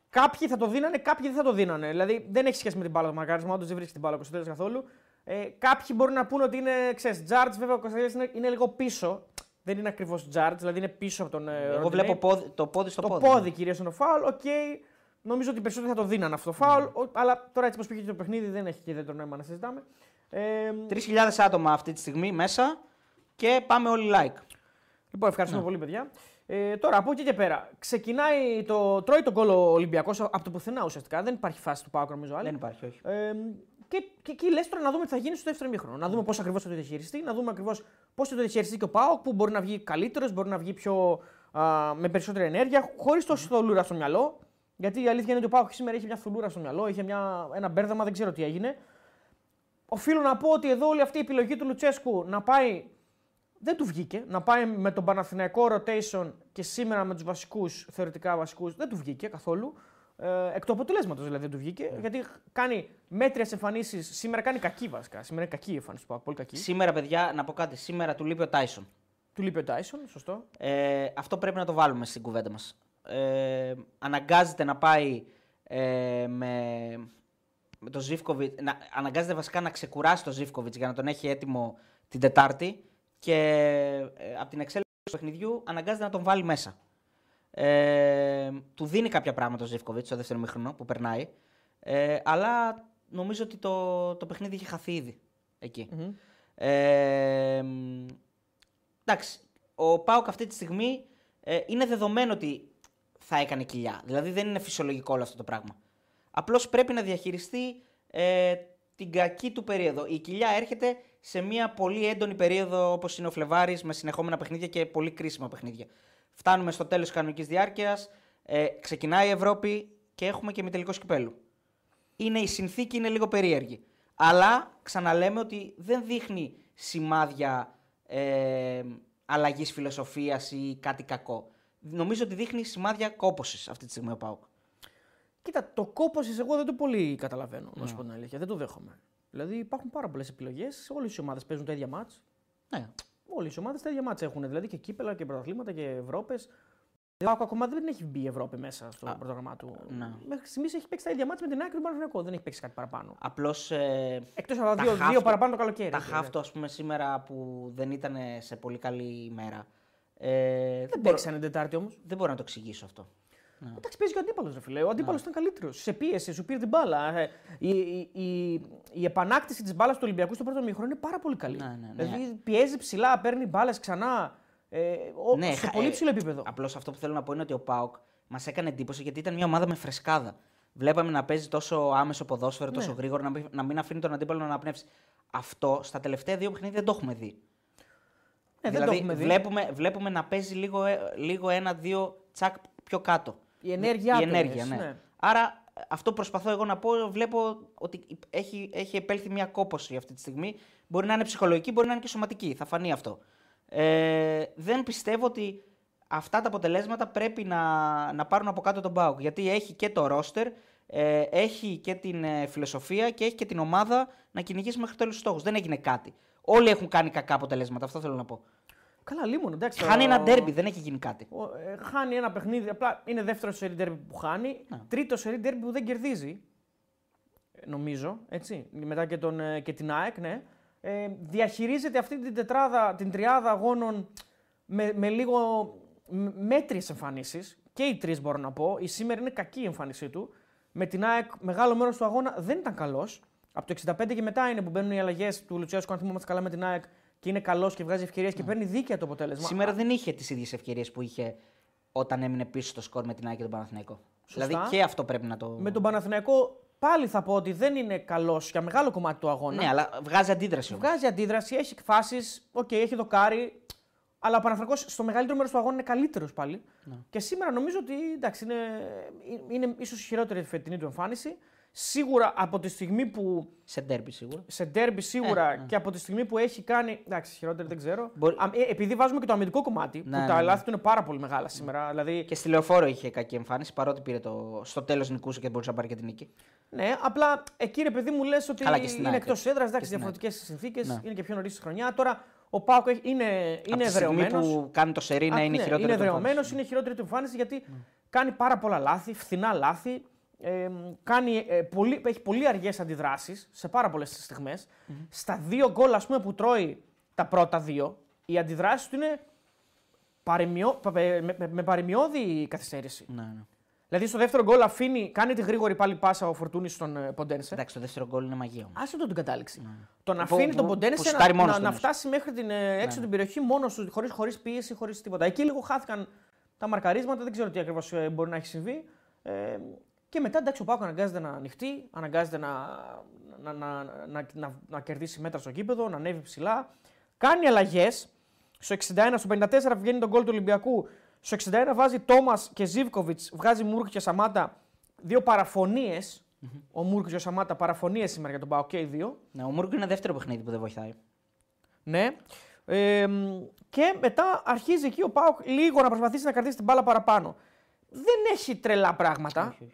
Speaker 2: κάποιοι θα το δίνανε, κάποιοι δεν θα το δίνανε. Δηλαδή δεν έχει σχέση με την μπάλα το μαρκάρισμα, όντως δεν βρίσκει την μπάλα ο Κωνσταντέλιας καθόλου. Ε, κάποιοι μπορούν να πούνε ότι είναι, ξέρεις, Τζάρτς, βέβαια ο Κωνσταντέλιας είναι, είναι λίγο πίσω. Δεν είναι ακριβώς charge, δηλαδή είναι πίσω από τον. ε,
Speaker 1: Εγώ
Speaker 2: Ροντινέι.
Speaker 1: βλέπω πόδι, το πόδι στο
Speaker 2: το
Speaker 1: πόδι.
Speaker 2: πόδι κυρίως είναι το φάουλ. Οκ, νομίζω ότι οι περισσότεροι θα το δίνανε αυτό το φάουλ. ο- Αλλά τώρα έτσι πώ πήγε το παιχνίδι δεν έχει και ιδιαίτερο νόημα να συζητάμε. Ε,
Speaker 1: 3.000 άτομα αυτή τη στιγμή μέσα και πάμε όλοι like.
Speaker 2: Λοιπόν, ευχαριστούμε πολύ, παιδιά. Ε, τώρα από εκεί και πέρα. Ξεκινάει το. Τρώει το γκολ ο Ολυμπιακός από το πουθενά ουσιαστικά. Δεν υπάρχει φάση του ΠΑΟΚ, νομίζω. Άλλη.
Speaker 1: Δεν υπάρχει, όχι.
Speaker 2: Ε, και, και εκεί λες τώρα να δούμε τι θα γίνει στο δεύτερο ημίχρονο. Να δούμε πώς ακριβώς θα το διαχειριστεί, να δούμε ακριβώς πώς θα το διαχειριστεί και ο Πάοκ, που μπορεί να βγει καλύτερος, μπορεί να βγει πιο, α, με περισσότερη ενέργεια, χωρίς τόσο θολούρα στο μυαλό. Γιατί η αλήθεια είναι ότι ο Πάοκ σήμερα είχε μια θολούρα στο μυαλό, είχε μια, ένα μπέρδεμα, δεν ξέρω τι έγινε. Οφείλω να πω ότι εδώ όλη αυτή η επιλογή του Λουτσέσκου να πάει. Δεν του βγήκε. Να πάει με τον Παναθηναϊκό rotation και σήμερα με τους βασικούς, θεωρητικά βασικούς, δεν του βγήκε καθόλου. Ε, εκ του αποτελέσματος δηλαδή δεν του βγήκε. Γιατί κάνει μέτριες εμφανίσεις. Σήμερα κάνει κακή βασικά. Σήμερα είναι κακή η εμφάνιση του Πάουκ, πολύ κακή.
Speaker 1: Σήμερα, παιδιά, να πω κάτι. Σήμερα του λείπει ο Τάισον.
Speaker 2: Του λείπει ο Τάισον, σωστό.
Speaker 1: Ε, αυτό πρέπει να το βάλουμε στην κουβέντα μας. Ε, αναγκάζεται να πάει ε, με, με τον Ζήφκοβιτς, να, αναγκάζεται βασικά να ξεκουράσει τον Ζήφκοβιτς για να τον έχει έτοιμο την Τετάρτη και ε, από την εξέλιξη του παιχνιδιού αναγκάζεται να τον βάλει μέσα. Ε, του δίνει κάποια πράγματα ο Ζήφκοβιτ στο δεύτερο μήχρονο που περνάει, ε, αλλά νομίζω ότι το, το παιχνίδι είχε χαθεί ήδη εκεί.
Speaker 2: Μμμ.
Speaker 1: Ε, μ, εντάξει, ο Πάοκ αυτή τη στιγμή ε, είναι δεδομένο ότι θα έκανε κοιλιά. Δηλαδή δεν είναι φυσιολογικό όλο αυτό το πράγμα. Απλώς πρέπει να διαχειριστεί ε, την κακή του περίοδο. Η κοιλιά έρχεται σε μια πολύ έντονη περίοδο όπως είναι ο Φλεβάρης με συνεχόμενα παιχνίδια και πολύ κρίσιμα παιχνίδια. Φτάνουμε στο τέλος της κανονικής διάρκειας, ε, ξεκινάει η Ευρώπη και έχουμε και μη τελικό κυπέλου. Είναι, η συνθήκη είναι λίγο περίεργη. Αλλά ξαναλέμε ότι δεν δείχνει σημάδια ε, αλλαγής φιλοσοφίας ή κάτι κακό. Νομίζω ότι δείχνει σημάδια κόπωσης αυτή τη στιγμή ο Πάουκ.
Speaker 2: Κοίτα, το κόπο εγώ δεν το πολύ καταλαβαίνω, να σου πω την αλήθεια. Δεν το δέχομαι. Δηλαδή υπάρχουν πάρα πολλές επιλογές. Όλες οι ομάδες παίζουν τα ίδια μάτ.
Speaker 1: Ναι.
Speaker 2: Όλες οι ομάδες τα ίδια μάτς έχουν. Δηλαδή και κύπελα και πρωταθλήματα και Ευρώπες. Ο Πάοκ ακόμα δεν έχει μπει η Ευρώπη μέσα στο
Speaker 1: Α,
Speaker 2: πρόγραμμά του.
Speaker 1: ναι.
Speaker 2: Μέχρι στιγμής έχει παίξει τα ίδια μάτς με την άκρη του Παναθηναϊκού. Δεν έχει παίξει κάτι παραπάνω.
Speaker 1: Απλώς ε,
Speaker 2: Εκτός από τα
Speaker 1: Τα
Speaker 2: δύο,
Speaker 1: half
Speaker 2: δύο
Speaker 1: του-
Speaker 2: παραπάνω το καλοκαίρι.
Speaker 1: τα
Speaker 2: έτσι,
Speaker 1: χάφτο, ας πούμε, σήμερα που δεν ήταν σε πολύ καλή ημέρα. Ε,
Speaker 2: Δεν
Speaker 1: μπορώ,
Speaker 2: παίξανε Τετάρτη όμως.
Speaker 1: δεν μπορώ να το εξηγήσω αυτό.
Speaker 2: Εντάξει, παίζει και ο αντίπαλος, ρε φίλε. Ο αντίπαλος ήταν καλύτερος. Σε πίεση, σου πήρε την μπάλα. Ε, Η, η, η, η επανάκτηση της μπάλας του Ολυμπιακού στο πρώτο μήχρονο είναι πάρα πολύ καλή.
Speaker 1: Ναι, ναι, ναι.
Speaker 2: Δηλαδή πιέζει ψηλά, παίρνει μπάλες ξανά. Ε, ο, σε
Speaker 1: χα-
Speaker 2: πολύ
Speaker 1: ε,
Speaker 2: ψηλό επίπεδο.
Speaker 1: Απλώς αυτό που θέλω να πω είναι ότι ο Πάοκ μας έκανε εντύπωση γιατί ήταν μια ομάδα με φρεσκάδα. Βλέπαμε να παίζει τόσο άμεσο ποδόσφαιρο, τόσο
Speaker 2: Ναι.
Speaker 1: γρήγορα, να μην, να μην αφήνει τον αντίπαλο να αναπνεύσει. Αυτό στα τελευταία δύο παιχνίδια δεν το έχουμε δει.
Speaker 2: Ε, δεν
Speaker 1: δηλαδή,
Speaker 2: το έχουμε δει.
Speaker 1: Βλέπουμε, βλέπουμε να παίζει λίγο, ε, λίγο ένα-δύο τσακ πιο κάτω.
Speaker 2: Η ενέργειά
Speaker 1: Η
Speaker 2: του
Speaker 1: ενέργεια,
Speaker 2: λες,
Speaker 1: ναι.
Speaker 2: ναι.
Speaker 1: Άρα αυτό προσπαθώ εγώ να πω. Βλέπω ότι έχει, έχει επέλθει μια κόπωση αυτή τη στιγμή. Μπορεί να είναι ψυχολογική, μπορεί να είναι και σωματική. Θα φανεί αυτό. Ε, δεν πιστεύω ότι αυτά τα αποτελέσματα πρέπει να, να πάρουν από κάτω τον Μπάουκ. Γιατί έχει και το ρόστερ, ε, έχει και την ε, φιλοσοφία και έχει και την ομάδα να κυνηγήσει μέχρι τέλου τους στόχους. Δεν έγινε κάτι. Όλοι έχουν κάνει κακά αποτελέσματα. Αυτό θέλω να πω.
Speaker 2: Καλά, λίμον. Εντάξει,
Speaker 1: Χάνει
Speaker 2: ο-
Speaker 1: ένα ντέρμπι, δεν έχει γίνει κάτι.
Speaker 2: ο- ε, χάνει ένα παιχνίδι. Απλά είναι δεύτερο σερί ντέρμπι που χάνει.
Speaker 1: Ναι.
Speaker 2: Τρίτο σερί ντέρμπι που δεν κερδίζει. ε, Νομίζω. Έτσι. Μετά και, τον, ε, και την ΑΕΚ, ναι. Ε, διαχειρίζεται αυτή την τετράδα, την τριάδα αγώνων με, με λίγο μέτριες εμφανίσεις. Και οι τρεις μπορώ να πω. Η σήμερα είναι κακή η εμφάνισή του. Με την ΑΕΚ μεγάλο μέρος του αγώνα δεν ήταν καλός. Από το 65 και μετά είναι που μπαίνουν οι αλλαγές του Λουτσέσκου, αν θυμόμαστε καλά με την ΑΕΚ και είναι καλός και βγάζει ευκαιρίες και παίρνει δίκαια το αποτέλεσμα.
Speaker 1: Ναι. Σήμερα δεν είχε τις ίδιες ευκαιρίες που είχε όταν έμεινε πίσω στο σκορ με την ΑΕΚ και τον Παναθηναϊκό.
Speaker 2: Σωστά.
Speaker 1: Δηλαδή και αυτό πρέπει να το.
Speaker 2: Με τον Παναθηναϊκό πάλι θα πω ότι δεν είναι καλός για μεγάλο κομμάτι του αγώνα.
Speaker 1: Ναι, αλλά βγάζει αντίδραση όμως.
Speaker 2: Βγάζει αντίδραση, έχει φάσει, οκ, έχει δοκάρι. Αλλά ο Παναθηναϊκός στο μεγαλύτερο μέρος του αγώνα είναι καλύτερος πάλι.
Speaker 1: Ναι.
Speaker 2: Και σήμερα νομίζω ότι εντάξει, είναι, είναι ίσως η χειρότερη φετινή του εμφάνιση. Σίγουρα από τη στιγμή που.
Speaker 1: Σε ντέρμπι σίγουρα.
Speaker 2: Σε ντέρμπι σίγουρα και από τη στιγμή που έχει κάνει. Εντάξει, χειρότερη δεν ξέρω.
Speaker 1: Μπορεί-
Speaker 2: Α, ε, επειδή βάζουμε και το αμυντικό κομμάτι,
Speaker 1: Ναι,
Speaker 2: που
Speaker 1: ναι,
Speaker 2: τα
Speaker 1: ναι.
Speaker 2: λάθη του είναι πάρα πολύ μεγάλα σήμερα. Δηλαδή,
Speaker 1: Και στη λεωφόρο είχε κακή εμφάνιση παρότι πήρε το. Στο τέλος νικούσε και μπορούσε να πάρει και την νίκη.
Speaker 2: Ναι, απλά εκεί ρε παιδί μου λες ότι
Speaker 1: Καλά, και στην
Speaker 2: είναι
Speaker 1: ΑΕΚ,
Speaker 2: εκτός
Speaker 1: έτσι.
Speaker 2: έδρα,
Speaker 1: Και
Speaker 2: εντάξει,
Speaker 1: στην
Speaker 2: διαφορετικές συνθήκες,
Speaker 1: Ναι.
Speaker 2: είναι και πιο νωρίς τη χρονιά. Τώρα ο Πάοκ έχει- είναι,
Speaker 1: Από
Speaker 2: είναι
Speaker 1: τη στιγμή
Speaker 2: εδρεωμένος.
Speaker 1: που κάνει το σερί να είναι η χειρότερη
Speaker 2: Είναι
Speaker 1: του
Speaker 2: εδρεωμένος,
Speaker 1: εμφάνιση.
Speaker 2: είναι η χειρότερη του εμφάνιση γιατί κάνει πάρα πολλά λάθη, φθηνά λάθη. Ε, κάνει, ε, πολύ, έχει πολύ αργές αντιδράσεις σε πάρα πολλές στιγμές. Στα δύο γκολ ας πούμε, που τρώει τα πρώτα δύο, οι αντιδράσεις του είναι παρεμιώ, πα- με, με, με παρεμιώδη καθυστέρηση.
Speaker 1: Ναι, ναι.
Speaker 2: Δηλαδή στο δεύτερο γκολ αφήνει, κάνει τη γρήγορη πάλι πάσα ο Φορτούνης στον ε, Ποντένσε.
Speaker 1: Εντάξει, το δεύτερο γκολ είναι μαγεία όμως.
Speaker 2: Άσε το την κατάληξη. Το να
Speaker 1: Που-
Speaker 2: αφήνει
Speaker 1: που-
Speaker 2: τον
Speaker 1: που
Speaker 2: Ποντένσε
Speaker 1: σουτάρει
Speaker 2: να,
Speaker 1: μόνος
Speaker 2: να,
Speaker 1: του
Speaker 2: να
Speaker 1: όμως.
Speaker 2: φτάσει μέχρι την, ε, έξω από την περιοχή μόνος του, χωρίς χωρίς πίεση, χωρίς τίποτα. Εκεί λίγο χάθηκαν τα μαρκαρίσματα, δεν ξέρω τι ακριβώς μπορεί να έχει συμβεί. Ε, και μετά εντάξει, ο Πάκο αναγκάζεται να ανοιχτεί, αναγκάζεται να, να, να, να, να, να κερδίσει μέτρα στο γήπεδο, να ανέβει ψηλά. Κάνει αλλαγές. Στο 61, στο 54 βγαίνει τον γκολ του Ολυμπιακού. Στο 61 βάζει Τόμας και Ζίβκοβιτ, βγάζει Μούρκ και Σαμάτα. Δύο παραφωνίες. Ο Μούρκ και ο Σαμάτα παραφωνίες σήμερα για τον Πάο και οι δύο.
Speaker 1: Ναι, ο Μούργκ είναι δεύτερο παιχνίδι που δεν βοηθάει.
Speaker 2: Ναι. Ε, μ, και μετά αρχίζει εκεί ο Πάοκ λίγο να προσπαθήσει να κρατήσει την μπάλα παραπάνω. Δεν έχει τρελά πράγματα. Δεν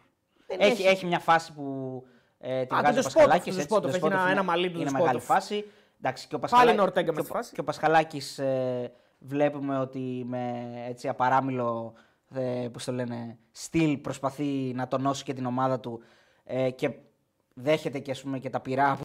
Speaker 1: Έχει, έχει μια φάση που ε, την
Speaker 2: Α,
Speaker 1: βγάζει
Speaker 2: το
Speaker 1: ο
Speaker 2: Δεσπότοφ,
Speaker 1: Πασχαλάκης.
Speaker 2: το
Speaker 1: έτσι,
Speaker 2: Δεσπότοφ,
Speaker 1: το
Speaker 2: έχει ένα-
Speaker 1: Δεσπότοφ
Speaker 2: ένα
Speaker 1: είναι-
Speaker 2: μαλλί του
Speaker 1: Είναι
Speaker 2: Δεσπότοφ.
Speaker 1: μεγάλη φάση. Εντάξει, και ο
Speaker 2: Πάλι
Speaker 1: Πασχαλάκης,
Speaker 2: είναι Ορτέγκα με
Speaker 1: και,
Speaker 2: τη
Speaker 1: ο-
Speaker 2: φάση.
Speaker 1: και ο Πασχαλάκης ε, βλέπουμε ότι με έτσι απαράμιλο ε, πώς το λένε, στυλ προσπαθεί να τονώσει και την ομάδα του ε, και δέχεται και, ας πούμε, και τα πειρά